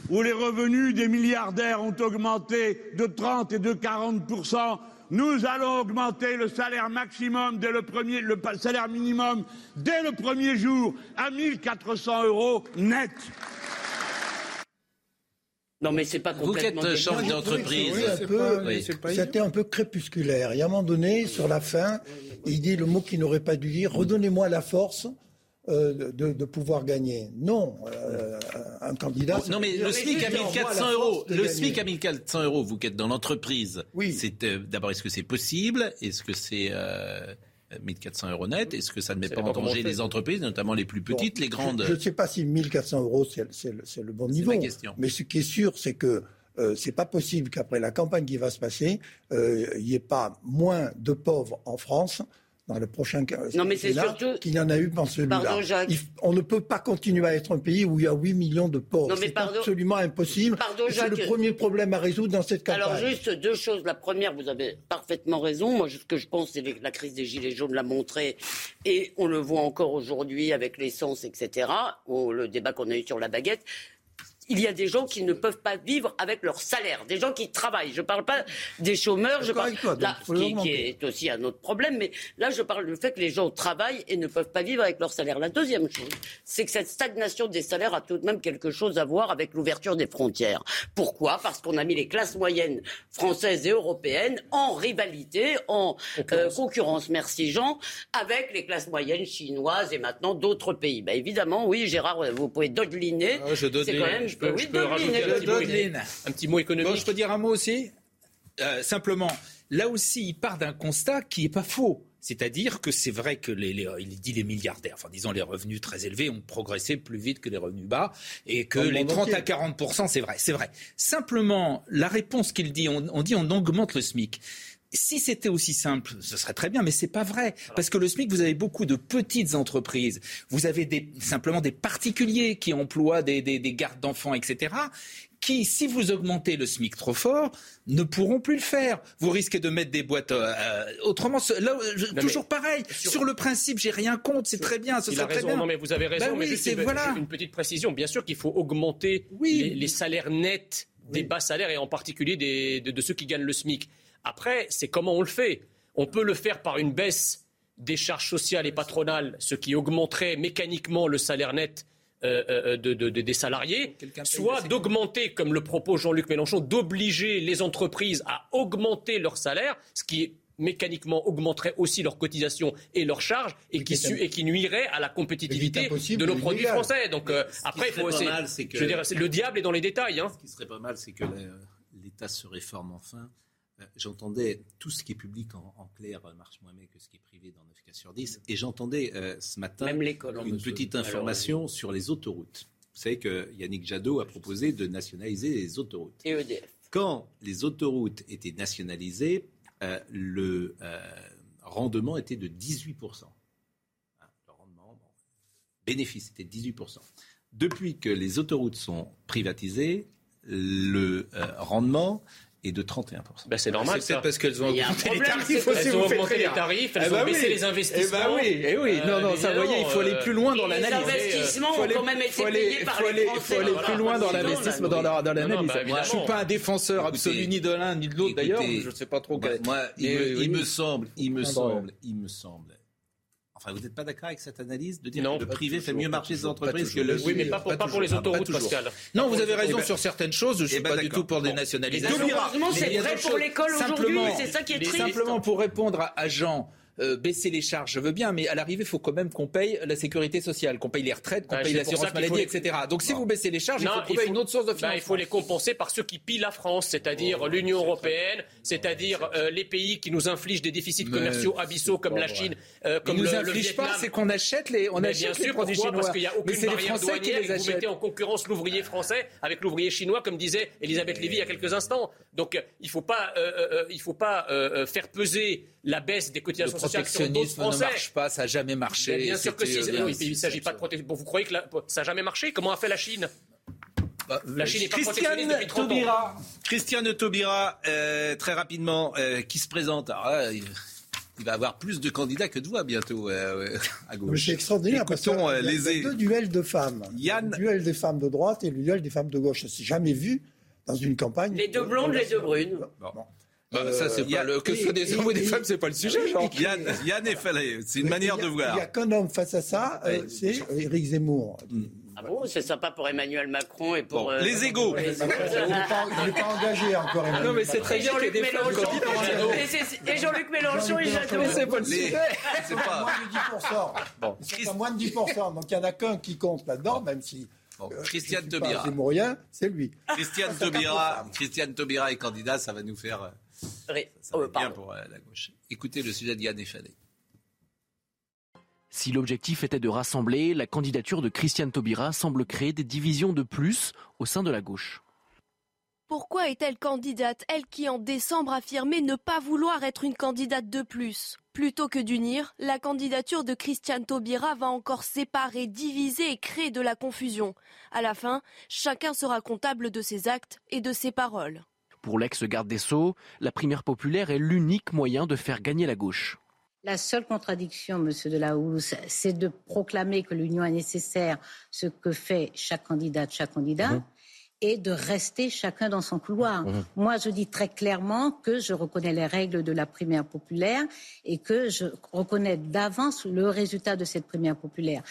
où les revenus des milliardaires ont augmenté de 30 et de 40 nous allons augmenter le salaire maximum dès le premier, le salaire minimum dès le premier jour à 1400 euros net.
Non, mais c'est pas complètement.
Vous êtes chef d'entreprise.
C'était un peu crépusculaire. Il y a un moment donné, sur la fin, il dit le mot qu'il n'aurait pas dû dire redonnez-moi la force. Euh, de, pouvoir gagner. Non, euh, un candidat.
Non, mais le SMIC à 1400 euros. Le SMIC à 1400 euros, vous qui êtes dans l'entreprise. Oui. C'est euh, d'abord, est-ce que c'est possible? Est-ce que c'est 1400 euros net? Est-ce que ça ne met pas en danger les entreprises, notamment les plus petites, les grandes?
Je ne sais pas si 1400 euros c'est le, bon niveau. Ma question. Mais ce qui est sûr, c'est que euh, c'est pas possible qu'après la campagne qui va se passer, il n'y ait pas moins de pauvres en France dans le prochain
non, mais c'est surtout...
qu'il y en a eu dans celui-là. On ne peut pas continuer à être un pays où il y a 8 millions de pauvres. C'est absolument impossible. C'est le premier problème à résoudre dans cette campagne.
Alors juste deux choses. La première, vous avez parfaitement raison. Moi, ce que je pense, c'est que la crise des Gilets jaunes l'a montré. Et on le voit encore aujourd'hui avec l'essence, etc. Ou le débat qu'on a eu sur la baguette il y a des gens qui ne peuvent pas vivre avec leur salaire, des gens qui travaillent. Je ne parle pas des chômeurs, je parle là, qui, est aussi un autre problème, mais là je parle du fait que les gens travaillent et ne peuvent pas vivre avec leur salaire. La deuxième chose, c'est que cette stagnation des salaires a tout de même quelque chose à voir avec l'ouverture des frontières. Pourquoi? Parce qu'on a mis les classes moyennes françaises et européennes en rivalité, en euh, concurrence, merci Jean, avec les classes moyennes chinoises et maintenant d'autres pays. Ben, évidemment, oui, Gérard, vous pouvez dodeliner.
Ah, c'est quand même je peux, je peux rajouter un petit, mot, un petit, mot, économique. je peux dire un mot aussi euh, Simplement, là aussi, il part d'un constat qui n'est pas faux. C'est-à-dire que c'est vrai que les, il dit les milliardaires, enfin disons les revenus très élevés ont progressé plus vite que les revenus bas et que les 30 à 40 c'est vrai, c'est vrai. Simplement, la réponse qu'il dit, on, on dit on augmente le SMIC si c'était aussi simple, ce serait très bien, mais c'est pas vrai. Parce que le SMIC, vous avez beaucoup de petites entreprises. Vous avez des, simplement des particuliers qui emploient des, des, des gardes d'enfants, etc qui, si vous augmentez le SMIC trop fort, ne pourront plus le faire. Vous risquez de mettre des boîtes. Euh, autrement, là, toujours pareil. Sur... le principe, j'ai rien contre, c'est très bien. Ce
Il a
très
raison,
bien.
Non, mais vous avez raison.
Ben
mais
oui,
juste
c'est-
une,
voilà.
une petite précision. Bien sûr qu'il faut augmenter les, les salaires nets des bas salaires et en particulier des- de, de ceux qui gagnent le SMIC. Après, c'est comment on le fait. On peut le faire par une baisse des charges sociales et patronales, ce qui augmenterait mécaniquement le salaire net euh, euh, de- de- de- des salariés, soit d'augmenter, comme le propose Jean-Luc Mélenchon, d'obliger les entreprises à augmenter leur salaire, ce qui mécaniquement augmenterait aussi leurs cotisations et leurs charges et qui, su- et qui nuirait à la compétitivité de nos produits français. Donc euh, après, il
serait
faut
pas
aussi.
mal, c'est que-
je veux dire, c'est- le diable est dans les détails. Hein.
Ce qui serait pas mal, c'est que l'État se réforme enfin. Euh, J'entendais tout ce qui est public en, en clair euh, marche moins bien que ce qui est privé dans 9 cas sur 10. Et j'entendais euh, ce matin
Même
une petite information sur les autoroutes. Vous savez que Yannick Jadot a proposé de nationaliser les autoroutes.
Et EDF.
Quand les autoroutes étaient nationalisées, euh, le euh, rendement était de 18%. Hein, le rendement, bon, bénéfice était de 18%. Depuis que les autoroutes sont privatisées, le rendement est de 31%.
Ben, c'est normal.
C'est peut-être parce qu'elles ont
Il
augmenté les tarifs
qu'elles
vous
ont augmenté les tarifs, elles
Eh
ont
ben
baissé
oui.
les investissements.
Eh ben oui, eh oui. non, non, ça, vous voyez, il faut aller plus loin dans
Et les
l'analyse.
investissements
Faut
ont
aller-
quand même été payés par les Français.
faut aller plus loin dans l'investissement, dans l'analyse.
bah,
je suis pas un défenseur absolu ni de l'un ni de l'autre. D'ailleurs, je ne sais pas trop.
Moi, il, me, il semble, il me semble, il me semble. Enfin, vous n'êtes pas d'accord avec cette analyse de dire
Non,
que le privé fait mieux marcher
toujours, pas
entreprises que le
Oui, mais pas pour, pas pour les autoroutes,
toujours.
Pascal.
Non, vous avez raison
ben-
sur certaines choses. Je ne suis
Eh ben,
pas du tout pour des nationalisations.
Mais malheureusement, c'est vrai pour l'école aujourd'hui,
Simplement-
c'est ça qui est triste.
Simplement pour répondre à, à Jean. Euh, baisser les charges, je veux bien, mais à l'arrivée, il faut quand même qu'on paye la sécurité sociale, qu'on paye les retraites, qu'on paye l'assurance maladie,
les-
etc. Donc si vous baissez les charges, il faut trouver une autre source de
bah,
financement.
il faut les compenser par ceux qui pillent la France, c'est-à-dire l'Union européenne, c'est-à-dire euh, les pays qui nous infligent des déficits
Mais
commerciaux abyssaux comme la. Chine, euh,
Ils
comme
nous
le, le
infligent pas,
Vietnam.
c'est qu'on achète les, on
Mais
achète
bien
les
sûr,
produits
pourquoi
chinois.
Parce qu'il n'y a
mais
aucune
c'est les
barrière
Français qui
douanière et
les
que vous mettez en concurrence l'ouvrier français avec l'ouvrier chinois, comme disait Elisabeth Lévy il y a quelques instants. Donc euh, il ne faut pas, il faut pas faire peser la baisse des cotisations
protectionnisme ne marche pas, ça n'a jamais marché.
Bien sûr que si.
Euh,
Oui, il ne s'agit pas de protection. Bon, vous croyez que la- ça n'a jamais marché? Comment a fait la Chine? La Chine n'est pas protectionniste depuis 30 ans.
Taubira, Christiane Taubira, euh, très rapidement, euh, qui se présente. Alors là, il, il va avoir plus de candidats que de voix bientôt euh, à
Mais
gauche.
C'est extraordinaire parce qu'il y a- il y a
les
deux duels de femmes.
Yann-
Le duel des femmes de droite et le duel des femmes de gauche. Ça s'est jamais vu dans une campagne.
Les deux blondes, les deux brunes.
Bah, ça, c'est
Euh,
le, que ce soit des hommes ou des femmes, c'est pas le sujet.
Yann, Yann Fallet, c'est une manière
Il a-
de voir.
Il n'y a qu'un homme face à ça, euh, c'est Éric Zemmour.
Ah bon, c'est sympa pour Emmanuel Macron et pour.
Bon,
euh,
les égaux.
Il n'est pas, il est pas engagé encore. Emmanuel
Non, mais c'est très bien qu'il y ait
Jean-Luc
des femmes
Mélenchon.
candidats.
Et c'est- Et Jean-Luc Mélenchon et Jadot.
Mais c'est pas le sujet.
c'est
Moins
pas.
de 10%.
Bon,
Ils sont à moins de 10%. Donc il n'y en a qu'un qui compte là-dedans, même si.
Bon,
euh,
Christiane Taubira.
Zemmourien, c'est lui.
Christiane Taubira, Christiane Taubira est candidat, ça va nous faire.
Ré-
Ça va
Oh,
bien pour euh, la gauche. Écoutez le sujet de Yann.
Si l'objectif était de rassembler, la candidature de Christiane Taubira semble créer des divisions de plus au sein de la gauche.
Pourquoi est-elle candidate, elle qui en décembre affirmait ne pas vouloir être une candidate de plus Plutôt que d'unir, la candidature de Christiane Taubira va encore séparer, diviser et créer de la confusion. À la fin, chacun sera comptable de ses actes et de ses paroles.
Pour l'ex-garde des Sceaux, la primaire populaire est l'unique moyen de faire gagner la gauche.
La seule contradiction, Monsieur Delahousse, c'est de proclamer que l'union est nécessaire, ce que fait chaque candidate, chaque candidat,
Mhm.
Et de rester chacun dans son couloir. Moi, je dis très clairement que je reconnais les règles de la primaire populaire et que je reconnais d'avance le résultat de cette primaire populaire.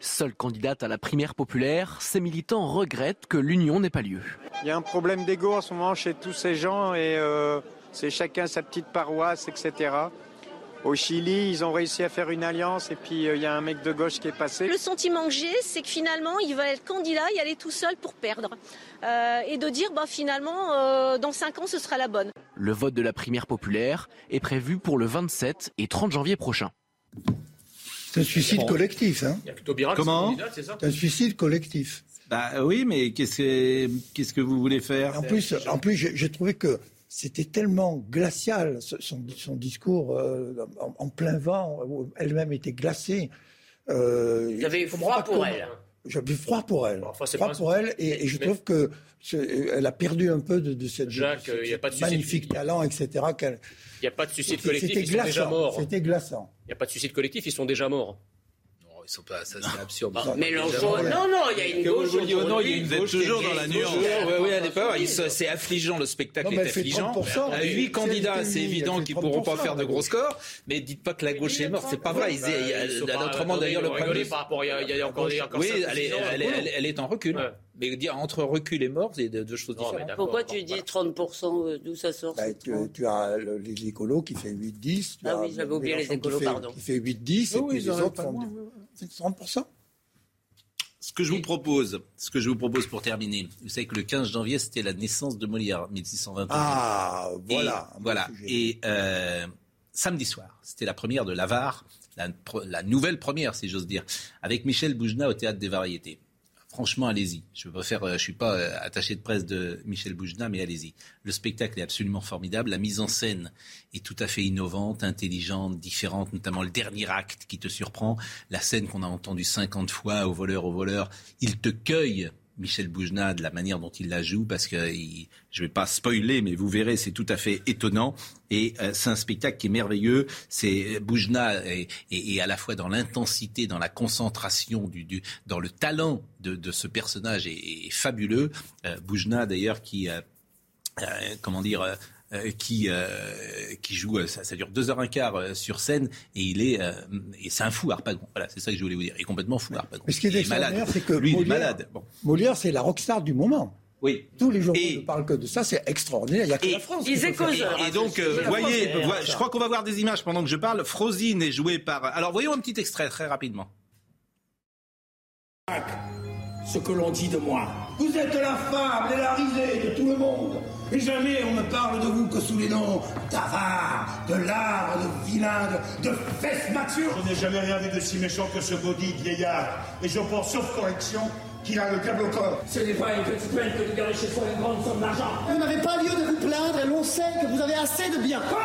Seule candidate à la primaire populaire, ces militants regrettent que l'union n'ait pas lieu.
Il y a un problème d'ego en ce moment chez tous ces gens et euh, c'est chacun sa petite paroisse, etc. Au Chili, ils ont réussi à faire une alliance et puis euh, il y a un mec de gauche qui est passé.
Le sentiment que j'ai, c'est que finalement, il va être candidat et aller tout seul pour perdre. Euh, et de dire, bah, finalement, euh, dans 5 ans, ce sera la bonne.
Le vote de la primaire populaire est prévu pour le 27 et 30 janvier prochain.
C'est un suicide collectif. Hein.
Comment
c'est
un suicide collectif.
Bah oui, mais qu'est-ce que, qu'est-ce que vous voulez faire
En plus, en plus j'ai j'ai trouvé que c'était tellement glacial, son, son discours euh, en, en, plein vent, elle-même était glacée.
Euh, J'avais froid pour elle.
J'avais froid pour elle. Enfin, froid pour elle, et, et je trouve que elle a perdu un peu de, de cette
Jacques,
de,
y a pas de
magnifique
suicide.
talent, etc.
Il n'y a pas de suicide collectif, ils sont déjà morts.
C'était glaçant.
Il n'y a pas de suicide collectif, ils sont déjà morts.
Ils sont pas, ça c'est absurde.
Non, Mélenchon, non, non, il y a une gauche.
Vous non, il y a une
Vous
gauche
toujours dans la nuance.
Oui, oui, à l'époque, c'est affligeant, le spectacle
Non,
est affligeant.
30%,
Euh, Huit candidats,
c'est
évident qu'ils pourront pas
30%,
faire de gros scores, mais dites pas que la gauche est morte, c'est pas vrai.
Pas-
Autrement, d'ailleurs, le
vous par rapport, il y a- encore des-
Oui, elle est, en recul. Mais dire entre recul et mort, c'est deux deux choses
Non,
différentes.
Pourquoi tu dis 30% euh, d'où ça sort
Bah, tu,
30?
tu as le- les écolos qui fait 8-10. tu
Ah oui, j'avais oublié les
qui
écolos,
fait-
pardon.
Qui fait 8-10, et
Oui,
puis
ils
les autres
pas
font 30%.
Ce que je vous propose, ce que je vous propose pour terminer, vous savez que le 15 janvier, c'était la naissance de Molière, 1621.
Ah, voilà.
Et, voilà.
sujet.
Et euh, samedi soir, c'était la première de l'Avare, la, la nouvelle première, si j'ose dire, avec Michel Boujna au Théâtre des Variétés. Franchement, allez-y. Je ne euh, je suis pas euh, attaché de presse de Michel Boujna, mais allez-y. Le spectacle est absolument formidable. La mise en scène est tout à fait innovante, intelligente, différente, notamment le dernier acte qui te surprend. La scène qu'on a entendue 50 fois au voleur, au voleur. Il te cueille Michel Boujna de la manière dont il la joue, parce que je ne vais pas spoiler, mais vous verrez, c'est tout à fait étonnant. Et euh, c'est un spectacle qui est merveilleux. C'est Boujna est, est- est à la fois dans l'intensité, dans la concentration, dans le talent de, ce personnage est, fabuleux. Euh, Boujna d'ailleurs qui, euh, euh, comment dire. Euh, euh, qui euh, qui joue, euh, ça, ça dure deux heures un quart sur scène et il est euh, et c'est un fou Harpagon. Voilà, c'est ça que je voulais vous dire. Il est complètement fou Harpagon.
Mais ce qui est
Il malade.
extraordinaire, c'est que
lui il est
Molière,
malade. Bon.
Molière, c'est la rockstar du moment.
Oui.
Tous les journaux
Et-
ne parlent que de ça, c'est extraordinaire. Il n'y a que
Et-
la France. ça.
causeur.
Et donc, euh, voyez, je crois qu'on va voir des images pendant que je parle. Frosine est jouée par. Alors, voyons un petit extrait très rapidement.
ce que l'on dit de moi. Vous êtes la fable et la risée de tout le monde. Et jamais on ne parle de vous que sous les noms d'avare, de lard, de vilain, de, de fesse mature.
Je n'ai jamais rien vu de si méchant que ce maudit vieillard. Et je pense, sauf correction, qu'il a le câble au corps.
Ce n'est pas une petite peine que de garder chez soi une grande somme d'argent.
Vous n'avez pas lieu de vous plaindre et l'on sait que vous avez assez de biens.
Quoi?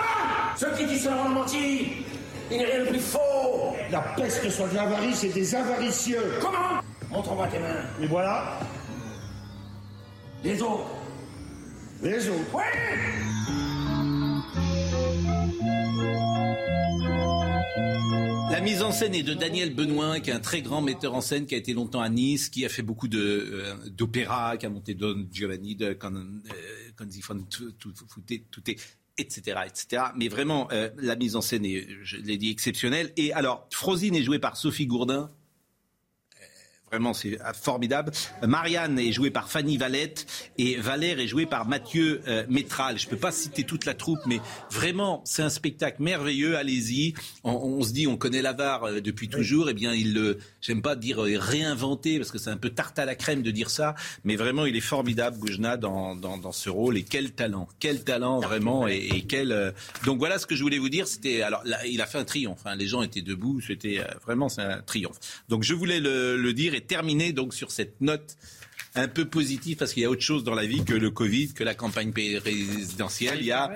Ceux qui disent cela ont menti. Il n'est rien de plus faux.
La peste de l'avarice et des avaricieux.
Comment? Montre-moi tes mains.
Et voilà,
Les autres.
La mise en scène est de Daniel Benoît, qui est un très grand metteur en scène, qui a été longtemps à Nice, qui a fait beaucoup euh, d'opéra, qui a monté Don Giovanni, de Con, Conzi etc., etc. Mais vraiment, euh, la mise en scène est, je l'ai dit, exceptionnelle. Et alors, Frosine est jouée par Sophie Gourdin. Vraiment, c'est euh, formidable. Marianne est jouée par Fanny Valette et Valère est joué par Mathieu euh, Métral. Je peux pas citer toute la troupe, mais vraiment, c'est un spectacle merveilleux. Allez-y. On, on se dit, on connaît l'avare euh, depuis toujours. Eh bien, il le, j'aime pas dire euh, réinventé parce que c'est un peu tarte à la crème de dire ça, mais vraiment, il est formidable, Boujna, dans, dans, dans ce rôle. Et quel talent, quel talent vraiment, et, et quel. euh, Donc voilà ce que je voulais vous dire. C'était, alors, là, il a fait un triomphe. hein. Les gens étaient debout. C'était vraiment, c'est un triomphe. Donc je voulais le, le dire et terminer donc sur cette note un peu positive parce qu'il y a autre chose dans la vie que le Covid, que la campagne présidentielle. Il y a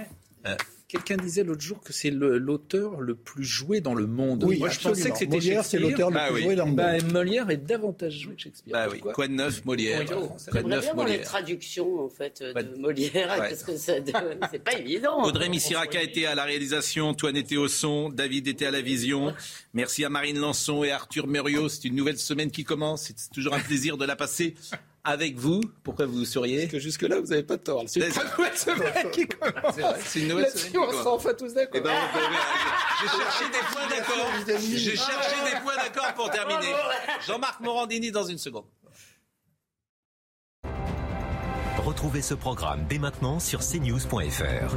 euh,
Quelqu'un disait l'autre jour que c'est l'auteur le plus joué dans le monde.
Oui,
Moi, je pensais que c'était
Molière, c'est l'auteur le
Ah
plus
oui.
joué dans le
Bah,
monde.
Molière est davantage joué que Shakespeare.
bah oui, quoi de neuf, Molière.
Oui,
Quoi de neuf,
voir les
Molière.
traductions en fait de Molière.
Ouais.
Qu'est-ce que ça donne C'est pas évident.
Audrey Missiraka était à la réalisation, Antoine était au son, David était à la vision. Merci à Marine Lançon et à Arthur Muriot. C'est une nouvelle semaine qui commence. C'est toujours un plaisir de la passer avec vous. Pourquoi vous souriez
Parce que jusque-là, vous n'avez pas tort. C'est une nouvelle semaine qui commence.
C'est une nouvelle
Là-dessus,
semaine qui
on
commence.
sera enfin tous d'accord.
Eh ben, J'ai cherché des points d'accord. J'ai cherché des points d'accord pour terminer. Jean-Marc Morandini dans une seconde.
Retrouvez ce programme dès maintenant sur cnews.fr.